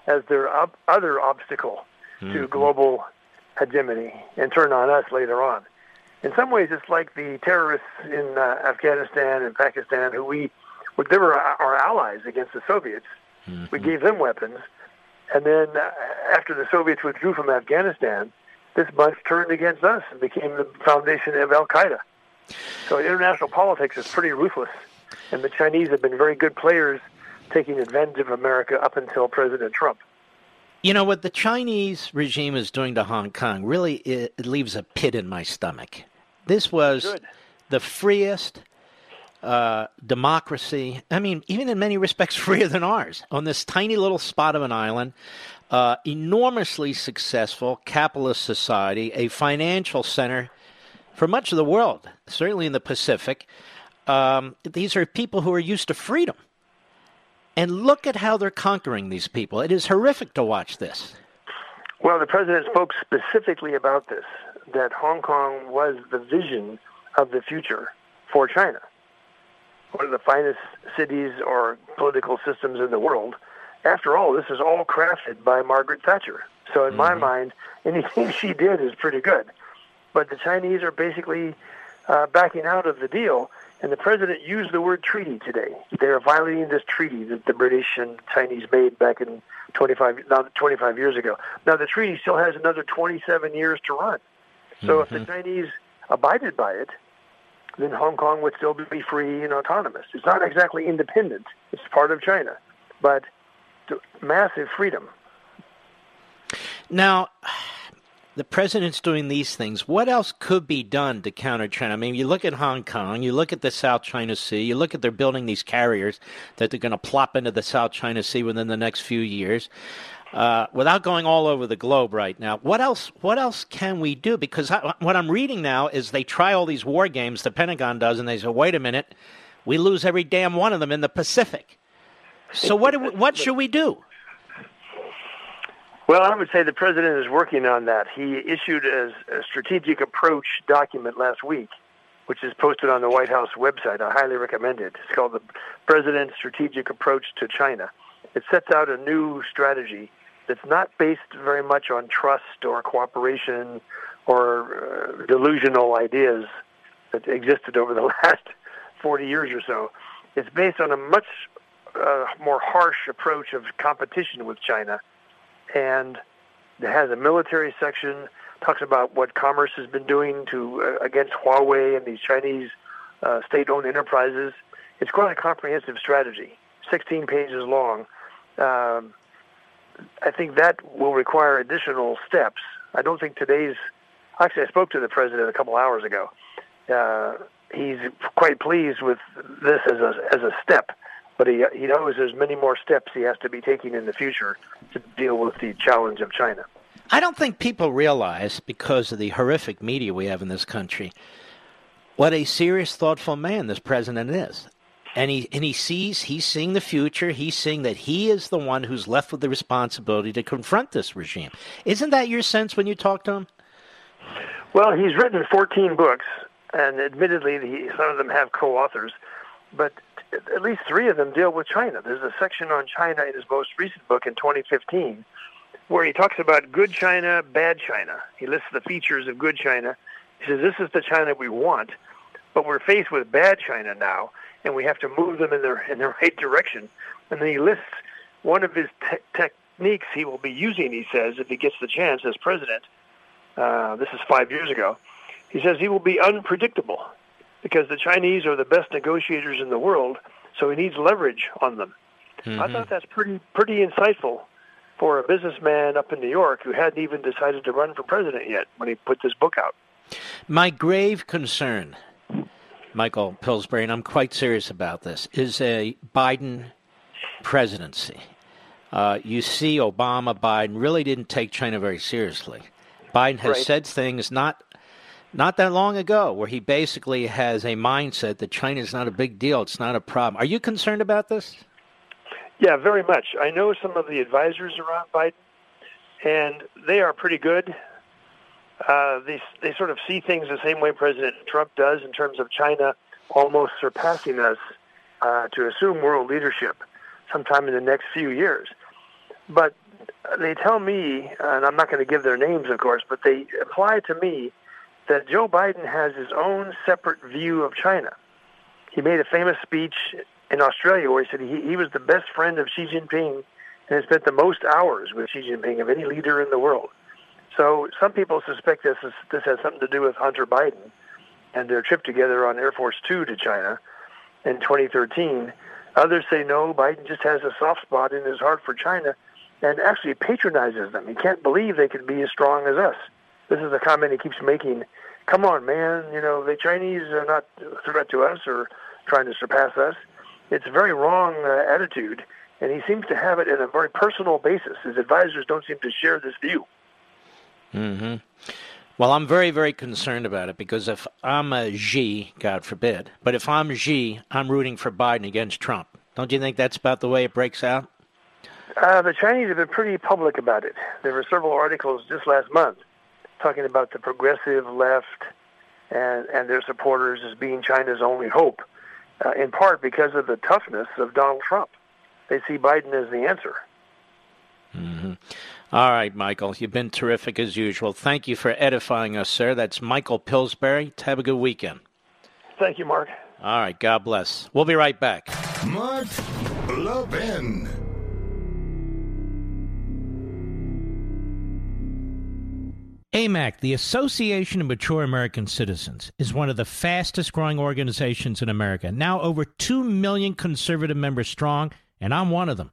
as their op- other obstacle mm-hmm. to global hegemony and turn on us later on. In some ways, it's like the terrorists in uh, Afghanistan and Pakistan who we, they were our allies against the Soviets. Mm-hmm. We gave them weapons. And then uh, after the Soviets withdrew from Afghanistan, this bunch turned against us and became the foundation of Al Qaeda. So international politics is pretty ruthless. And the Chinese have been very good players taking advantage of America up until President Trump. You know what the Chinese regime is doing to Hong Kong really it, it leaves a pit in my stomach. This was Good. the freest uh, democracy. I mean, even in many respects, freer than ours on this tiny little spot of an island. Uh, enormously successful capitalist society, a financial center for much of the world, certainly in the Pacific. Um, these are people who are used to freedom. And look at how they're conquering these people. It is horrific to watch this. Well, the president spoke specifically about this that Hong Kong was the vision of the future for China. One of the finest cities or political systems in the world. After all, this is all crafted by Margaret Thatcher. So, in mm-hmm. my mind, anything she did is pretty good. But the Chinese are basically uh, backing out of the deal and the president used the word treaty today. They are violating this treaty that the British and Chinese made back in 25, now 25 years ago. Now, the treaty still has another 27 years to run. So mm-hmm. if the mm-hmm. Chinese abided by it, then Hong Kong would still be free and autonomous. It's not exactly independent. It's part of China, but massive freedom. Now, the president's doing these things. What else could be done to counter China? I mean, you look at Hong Kong, you look at the South China Sea, you look at they're building these carriers that they're going to plop into the South China Sea within the next few years. Uh, without going all over the globe right now, what else? What else can we do? Because I, what I'm reading now is they try all these war games. The Pentagon does, and they say, "Wait a minute, we lose every damn one of them in the Pacific." So what? We, what should we do? Well, I would say the president is working on that. He issued a, a strategic approach document last week, which is posted on the White House website. I highly recommend it. It's called the President's Strategic Approach to China. It sets out a new strategy that's not based very much on trust or cooperation or uh, delusional ideas that existed over the last 40 years or so. It's based on a much uh, more harsh approach of competition with China and it has a military section. Talks about what commerce has been doing to uh, against Huawei and these Chinese uh, state-owned enterprises. It's quite a comprehensive strategy, 16 pages long. Um, I think that will require additional steps. I don't think today's. Actually, I spoke to the president a couple hours ago. Uh, he's quite pleased with this as a as a step but he he knows there's many more steps he has to be taking in the future to deal with the challenge of China. I don't think people realize, because of the horrific media we have in this country, what a serious, thoughtful man this president is. And he and he sees he's seeing the future. He's seeing that he is the one who's left with the responsibility to confront this regime. Isn't that your sense when you talk to him? Well, he's written 14 books, and admittedly, he, some of them have co-authors. But at least three of them deal with China. There's a section on China in his most recent book in 2015 where he talks about good China, bad China. He lists the features of good China. He says, This is the China we want, but we're faced with bad China now, and we have to move them in the, in the right direction. And then he lists one of his te- techniques he will be using, he says, if he gets the chance as president. Uh, this is five years ago. He says he will be unpredictable because the Chinese are the best negotiators in the world, so he needs leverage on them. Mm-hmm. I thought that's pretty pretty insightful for a businessman up in New York who hadn't even decided to run for president yet when he put this book out. My grave concern, Michael Pillsbury, and I'm quite serious about this, is a Biden presidency. Uh, you see, Obama, Biden really didn't take China very seriously. Biden has right. said things not not that long ago where he basically has a mindset that China is not a big deal, it's not a problem. Are you concerned about this? Yeah, very much. I know some of the advisors around Biden, and they are pretty good. Uh, they they sort of see things the same way President Trump does in terms of China almost surpassing us uh, to assume world leadership. sometime in the next few years. But they tell me, and I'm not going to give their names, of course, but they apply to me that Joe Biden has his own separate view of China. He made a famous speech in Australia where he said he, he was the best friend of Xi Jinping and has spent the most hours with Xi Jinping of any leader in the world. So some people suspect this is, this has something to do with Hunter Biden and their trip together on Air Force Two to China in 2013. Others say no, Biden just has a soft spot in his heart for China and actually patronizes them. He can't believe they could be as strong as us. This is a comment he keeps making. Come on, man, you know, the Chinese are not a threat to us or trying to surpass us. It's a very wrong uh, attitude, and he seems to have it in a very personal basis. His advisors don't seem to share this view. Mm-hmm. Well, I'm very, very concerned about it because if I'm a Xi, God forbid, but if I'm Xi, I'm rooting for Biden against Trump. Don't you think that's about the way it breaks out? Uh, the Chinese have been pretty public about it. There were several articles just last month talking about the progressive left and, and their supporters as being China's only hope, uh, in part because of the toughness of Donald Trump. They see Biden as the answer. Mm-hmm. All right, Michael, you've been terrific as usual. Thank you for edifying us, sir. That's Michael Pillsbury. Have a good weekend. Thank you, Mark. All right, God bless. We'll be right back. Mark Levin. AMAC, the Association of Mature American Citizens, is one of the fastest growing organizations in America. Now over 2 million conservative members strong, and I'm one of them.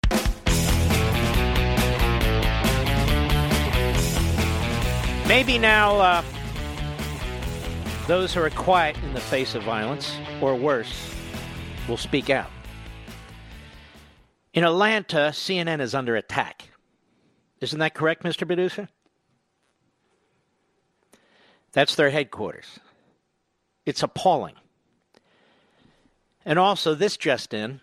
Maybe now uh, those who are quiet in the face of violence, or worse, will speak out. In Atlanta, CNN is under attack. Isn't that correct, Mr. Producer? That's their headquarters. It's appalling. And also, this just in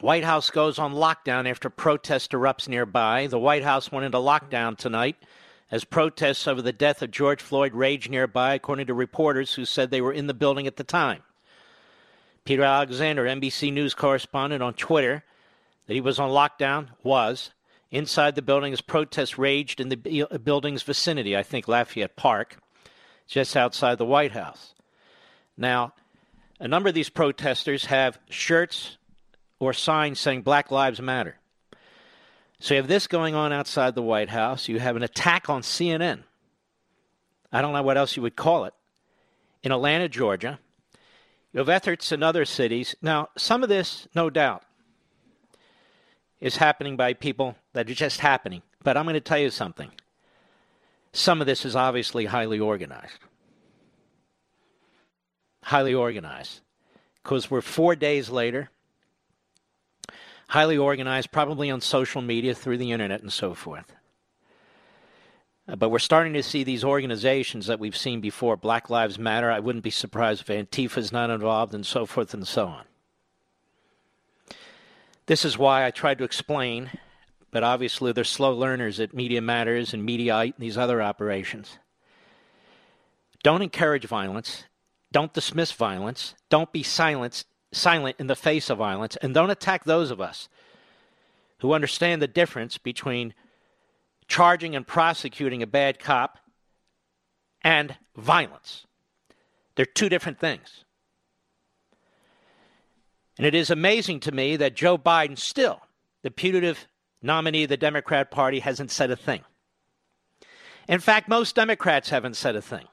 White House goes on lockdown after protest erupts nearby. The White House went into lockdown tonight as protests over the death of George Floyd raged nearby, according to reporters who said they were in the building at the time. Peter Alexander, NBC News correspondent on Twitter, that he was on lockdown, was inside the building as protests raged in the uh, building's vicinity, I think Lafayette Park, just outside the White House. Now, a number of these protesters have shirts or signs saying Black Lives Matter. So you have this going on outside the White House. You have an attack on CNN. I don't know what else you would call it. In Atlanta, Georgia. You have efforts in other cities. Now, some of this, no doubt, is happening by people that are just happening. But I'm going to tell you something. Some of this is obviously highly organized. Highly organized. Because we're four days later highly organized, probably on social media, through the internet, and so forth. Uh, but we're starting to see these organizations that we've seen before Black Lives Matter. I wouldn't be surprised if Antifa is not involved, and so forth and so on. This is why I tried to explain, but obviously they're slow learners at Media Matters and Mediaite and these other operations. Don't encourage violence. Don't dismiss violence. Don't be silenced silent in the face of violence and don't attack those of us who understand the difference between charging and prosecuting a bad cop and violence. They're two different things. And it is amazing to me that Joe Biden, still the putative nominee of the Democrat Party, hasn't said a thing. In fact, most Democrats haven't said a thing.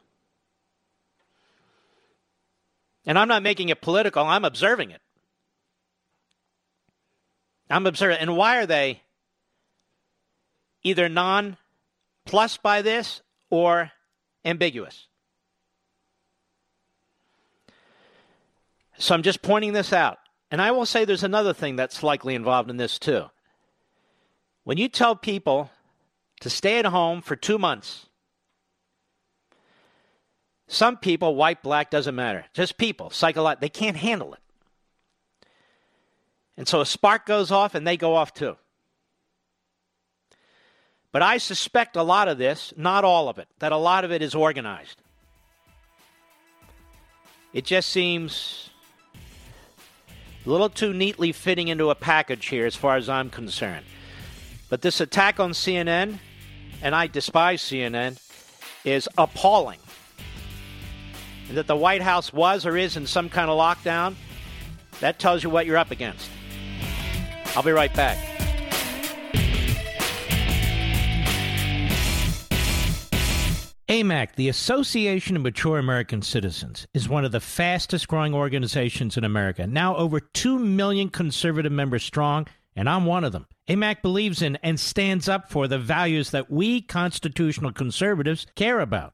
And I'm not making it political, I'm observing it. I'm observing. And why are they either non plus by this or ambiguous? So I'm just pointing this out. And I will say there's another thing that's likely involved in this too. When you tell people to stay at home for two months, some people, white, black, doesn't matter. Just people, psychological, they can't handle it. And so a spark goes off and they go off too. But I suspect a lot of this, not all of it, that a lot of it is organized. It just seems a little too neatly fitting into a package here, as far as I'm concerned. But this attack on CNN, and I despise CNN, is appalling. That the White House was or is in some kind of lockdown, that tells you what you're up against. I'll be right back. AMAC, the Association of Mature American Citizens, is one of the fastest growing organizations in America. Now over 2 million conservative members strong, and I'm one of them. AMAC believes in and stands up for the values that we constitutional conservatives care about.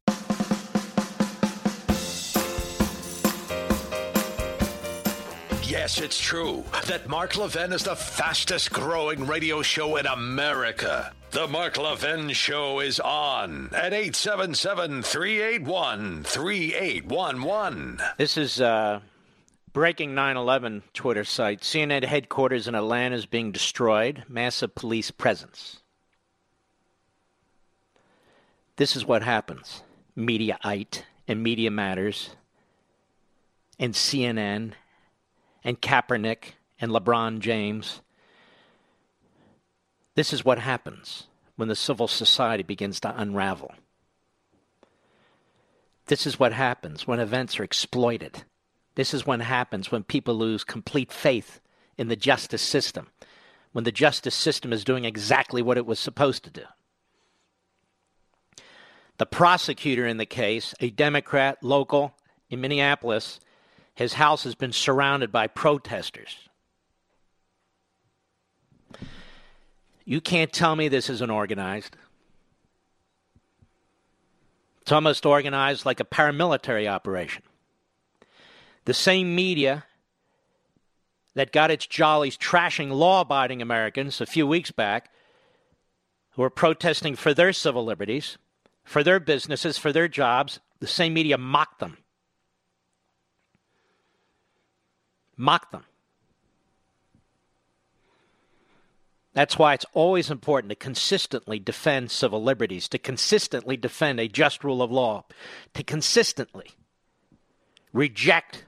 Yes, it's true that Mark Levin is the fastest growing radio show in America. The Mark Levin Show is on at 877 381 3811. This is uh, breaking 9 11 Twitter site. CNN headquarters in Atlanta is being destroyed, massive police presence. This is what happens. Mediaite and Media Matters and CNN and Kaepernick and LeBron James. This is what happens when the civil society begins to unravel. This is what happens when events are exploited. This is what happens when people lose complete faith in the justice system, when the justice system is doing exactly what it was supposed to do. The prosecutor in the case, a Democrat local in Minneapolis, his house has been surrounded by protesters. You can't tell me this isn't organized. It's almost organized like a paramilitary operation. The same media that got its jollies trashing law abiding Americans a few weeks back who were protesting for their civil liberties, for their businesses, for their jobs, the same media mocked them. Mock them. That's why it's always important to consistently defend civil liberties, to consistently defend a just rule of law, to consistently reject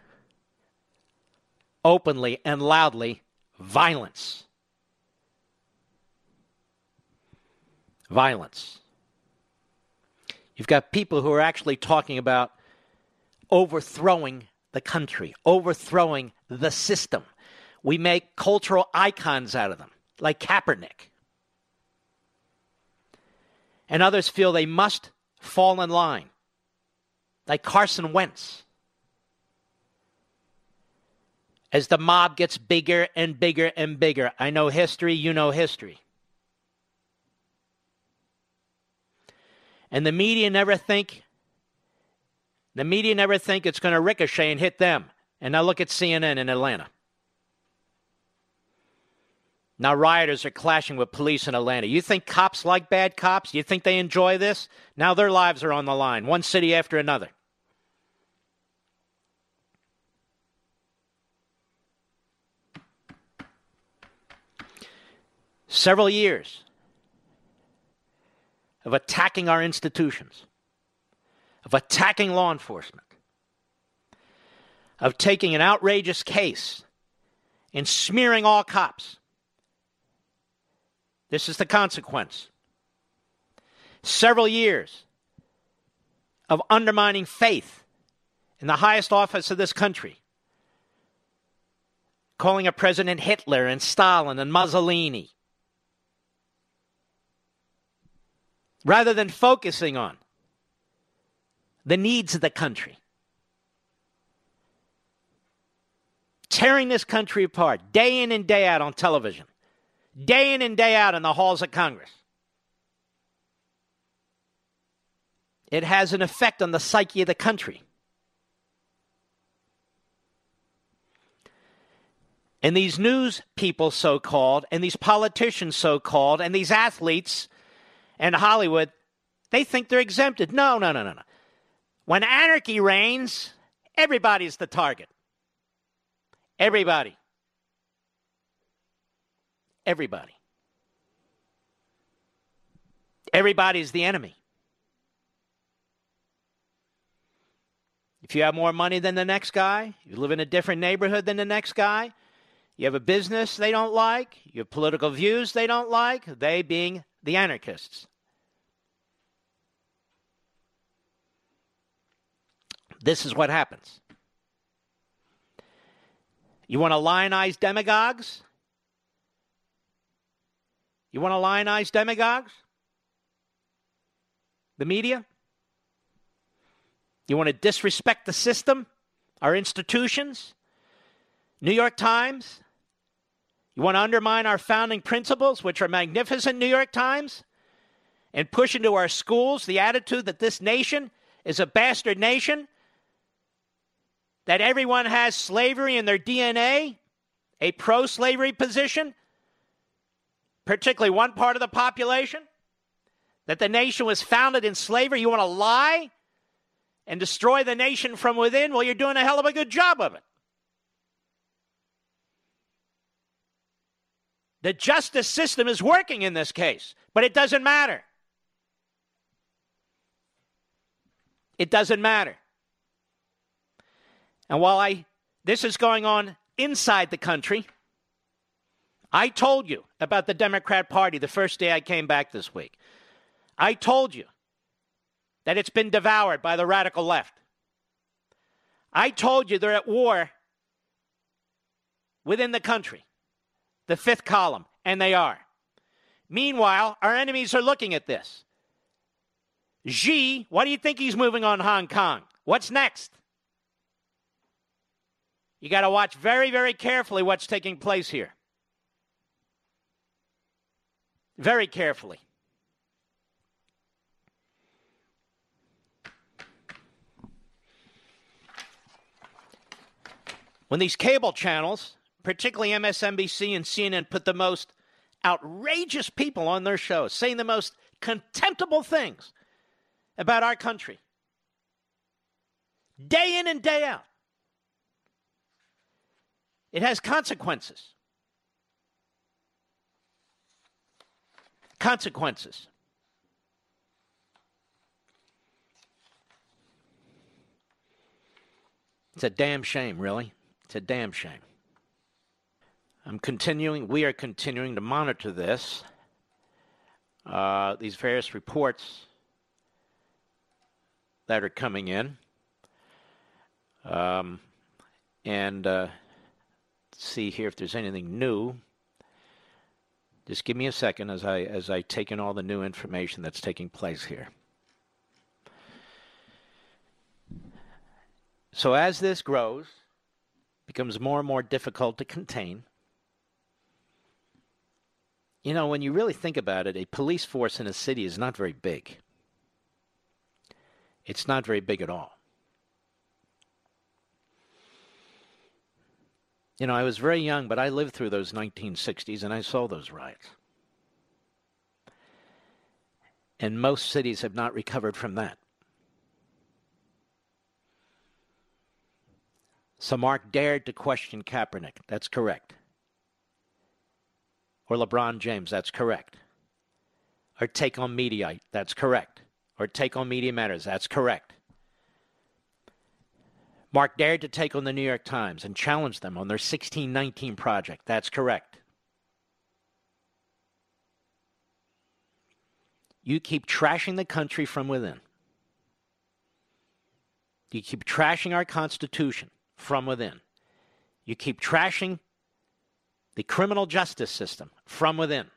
openly and loudly violence. Violence. You've got people who are actually talking about overthrowing the country, overthrowing the system. We make cultural icons out of them, like Kaepernick. And others feel they must fall in line, like Carson Wentz. As the mob gets bigger and bigger and bigger, I know history, you know history. And the media never think the media never think it's going to ricochet and hit them. And now look at CNN in Atlanta. Now rioters are clashing with police in Atlanta. You think cops like bad cops? You think they enjoy this? Now their lives are on the line, one city after another. Several years of attacking our institutions, of attacking law enforcement, of taking an outrageous case and smearing all cops this is the consequence. Several years of undermining faith in the highest office of this country, calling a President Hitler and Stalin and Mussolini, rather than focusing on the needs of the country. Tearing this country apart day in and day out on television day in and day out in the halls of Congress. It has an effect on the psyche of the country. And these news people, so called, and these politicians, so called, and these athletes and Hollywood, they think they're exempted. No, no, no, no, no. When anarchy reigns, everybody's the target. Everybody. Everybody. Everybody's the enemy. If you have more money than the next guy, you live in a different neighborhood than the next guy, you have a business they don't like, you have political views they don't like, they being the anarchists. This is what happens. You want to lionize demagogues? You want to lionize demagogues? The media? You want to disrespect the system, our institutions? New York Times? You want to undermine our founding principles, which are magnificent, New York Times? And push into our schools the attitude that this nation is a bastard nation? That everyone has slavery in their DNA? A pro slavery position? particularly one part of the population, that the nation was founded in slavery. You want to lie and destroy the nation from within? Well, you're doing a hell of a good job of it. The justice system is working in this case, but it doesn't matter. It doesn't matter. And while I this is going on inside the country, I told you about the Democrat Party the first day I came back this week. I told you that it's been devoured by the radical left. I told you they're at war within the country, the fifth column, and they are. Meanwhile, our enemies are looking at this. Xi, what do you think he's moving on Hong Kong? What's next? You got to watch very, very carefully what's taking place here. very carefully. When these cable channels, particularly MSNBC and CNN, put the most outrageous people on their shows, saying the most contemptible things about our country, day in and day out, it has consequences. consequences. It's a damn shame, really. It's a damn shame. I'm continuing, we are continuing to monitor this, uh, these various reports that are coming in. Um, and uh, see here if there's anything new. Just give me a second as I as I take in all the new information that's taking place here. So as this grows, becomes more and more difficult to contain. You know, when you really think about it, a police force in a city is not very big. It's not very big at all. You know, I was very young, but I lived through those 1960s and I saw those riots. And most cities have not recovered from that. So Mark dared to question Kaepernick. That's correct. Or LeBron James. That's correct. Or take on Mediaite. That's correct. Or take on Media Matters. That's correct. Mark dared to take on the New York Times and challenge them on their 1619 project. That's correct. You keep trashing the country from within. You keep trashing our Constitution from within. You keep trashing the criminal justice system from within.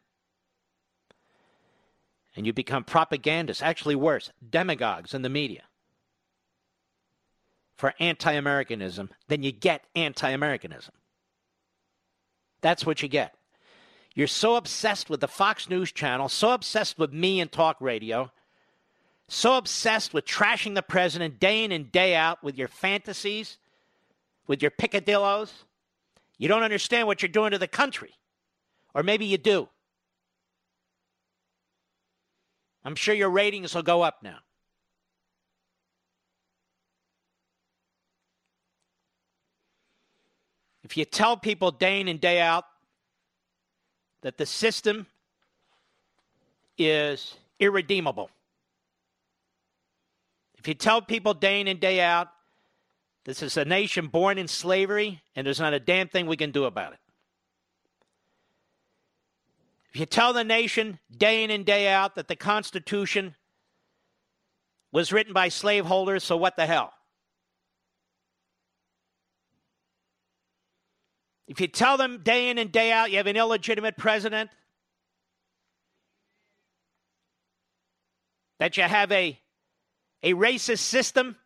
And you become propagandists, actually worse, demagogues in the media for anti Americanism, then you get anti Americanism. That's what you get. You're so obsessed with the Fox News channel, so obsessed with me and talk radio, so obsessed with trashing the president day in and day out with your fantasies, with your picadillos. You don't understand what you're doing to the country. Or maybe you do. I'm sure your ratings will go up now. If you tell people day in and day out that the system is irredeemable, if you tell people day in and day out this is a nation born in slavery and there's not a damn thing we can do about it. If you tell the nation day in and day out that the Constitution was written by slaveholders, so what the hell? If you tell them day in and day out you have an illegitimate president, that you have a, a racist system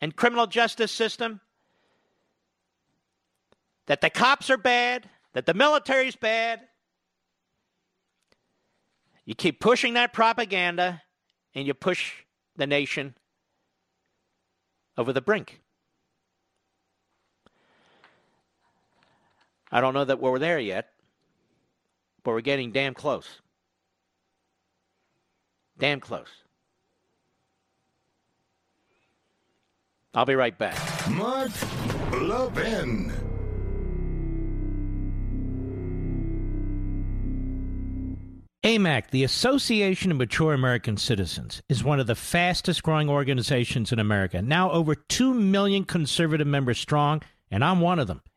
and criminal justice system, that the cops are bad, that the military's bad, you keep pushing that propaganda and you push the nation over the brink. I don't know that we're there yet, but we're getting damn close. Damn close. I'll be right back. Mark Levin. AMAC, the Association of Mature American Citizens, is one of the fastest growing organizations in America. Now over 2 million conservative members strong and I'm one of them.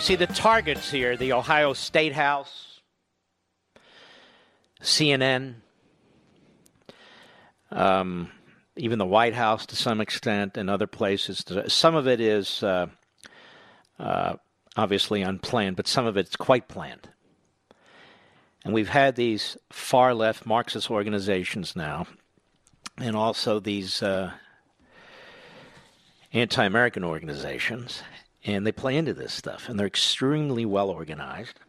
See the targets here the Ohio State House, CNN, um, even the White House to some extent, and other places. Some of it is uh, uh, obviously unplanned, but some of it's quite planned. And we've had these far left Marxist organizations now, and also these uh, anti American organizations and they play into this stuff, and they're extremely well organized.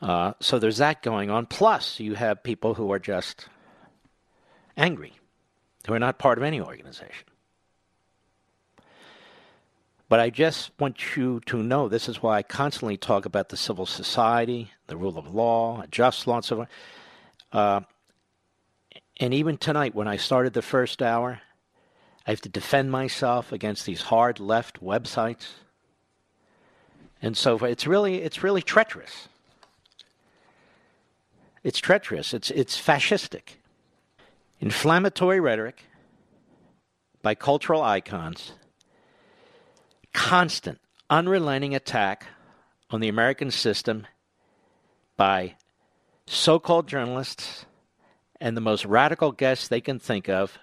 Uh, so there's that going on. Plus, you have people who are just angry, who are not part of any organization. But I just want you to know this is why I constantly talk about the civil society, the rule of law, just law, and so on. Uh, and even tonight, when I started the first hour, I have to defend myself against these hard left websites. And so it's really it's really treacherous. It's treacherous. It's it's fascistic. Inflammatory rhetoric by cultural icons. Constant, unrelenting attack on the American system by so called journalists and the most radical guests they can think of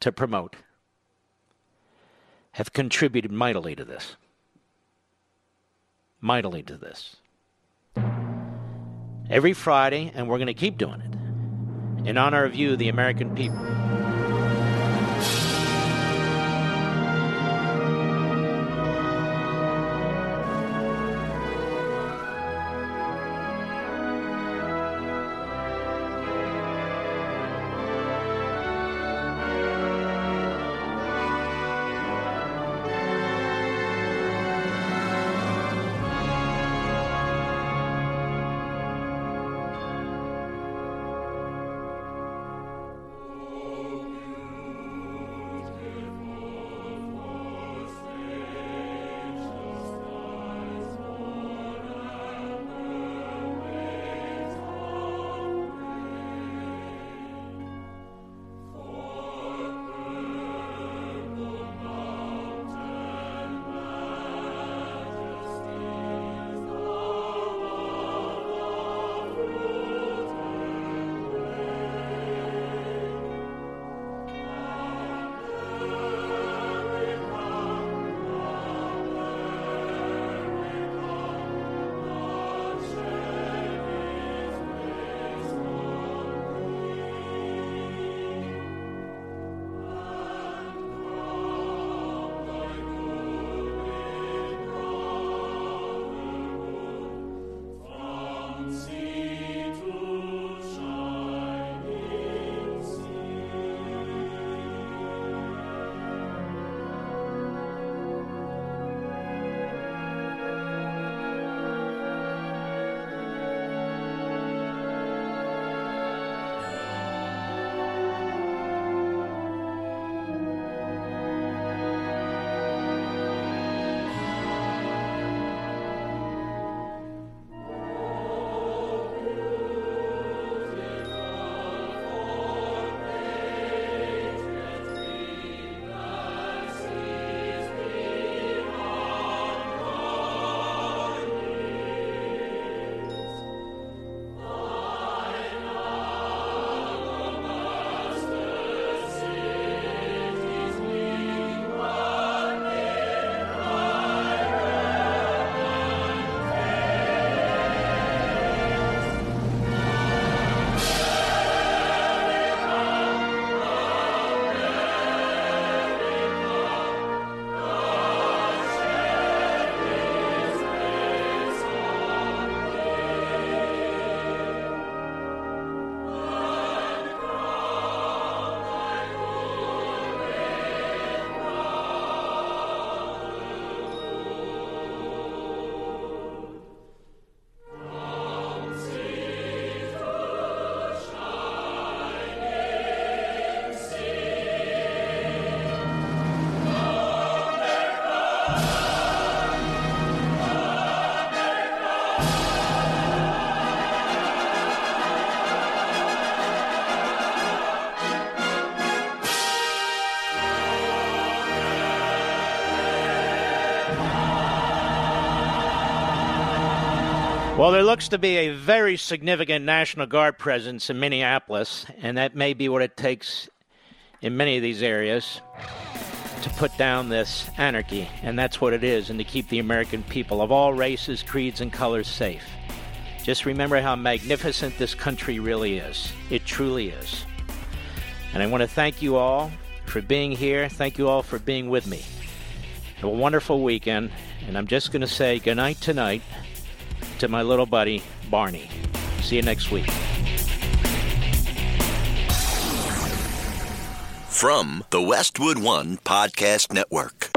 to promote have contributed mightily to this. Mightily to this. Every Friday, and we're going to keep doing it, in honor of you, the American people. Well, there looks to be a very significant National Guard presence in Minneapolis, and that may be what it takes in many of these areas to put down this anarchy, and that's what it is, and to keep the American people of all races, creeds, and colors safe. Just remember how magnificent this country really is. It truly is. And I want to thank you all for being here. Thank you all for being with me. Have a wonderful weekend, and I'm just going to say goodnight tonight to my little buddy, Barney. See you next week. From the Westwood One Podcast Network.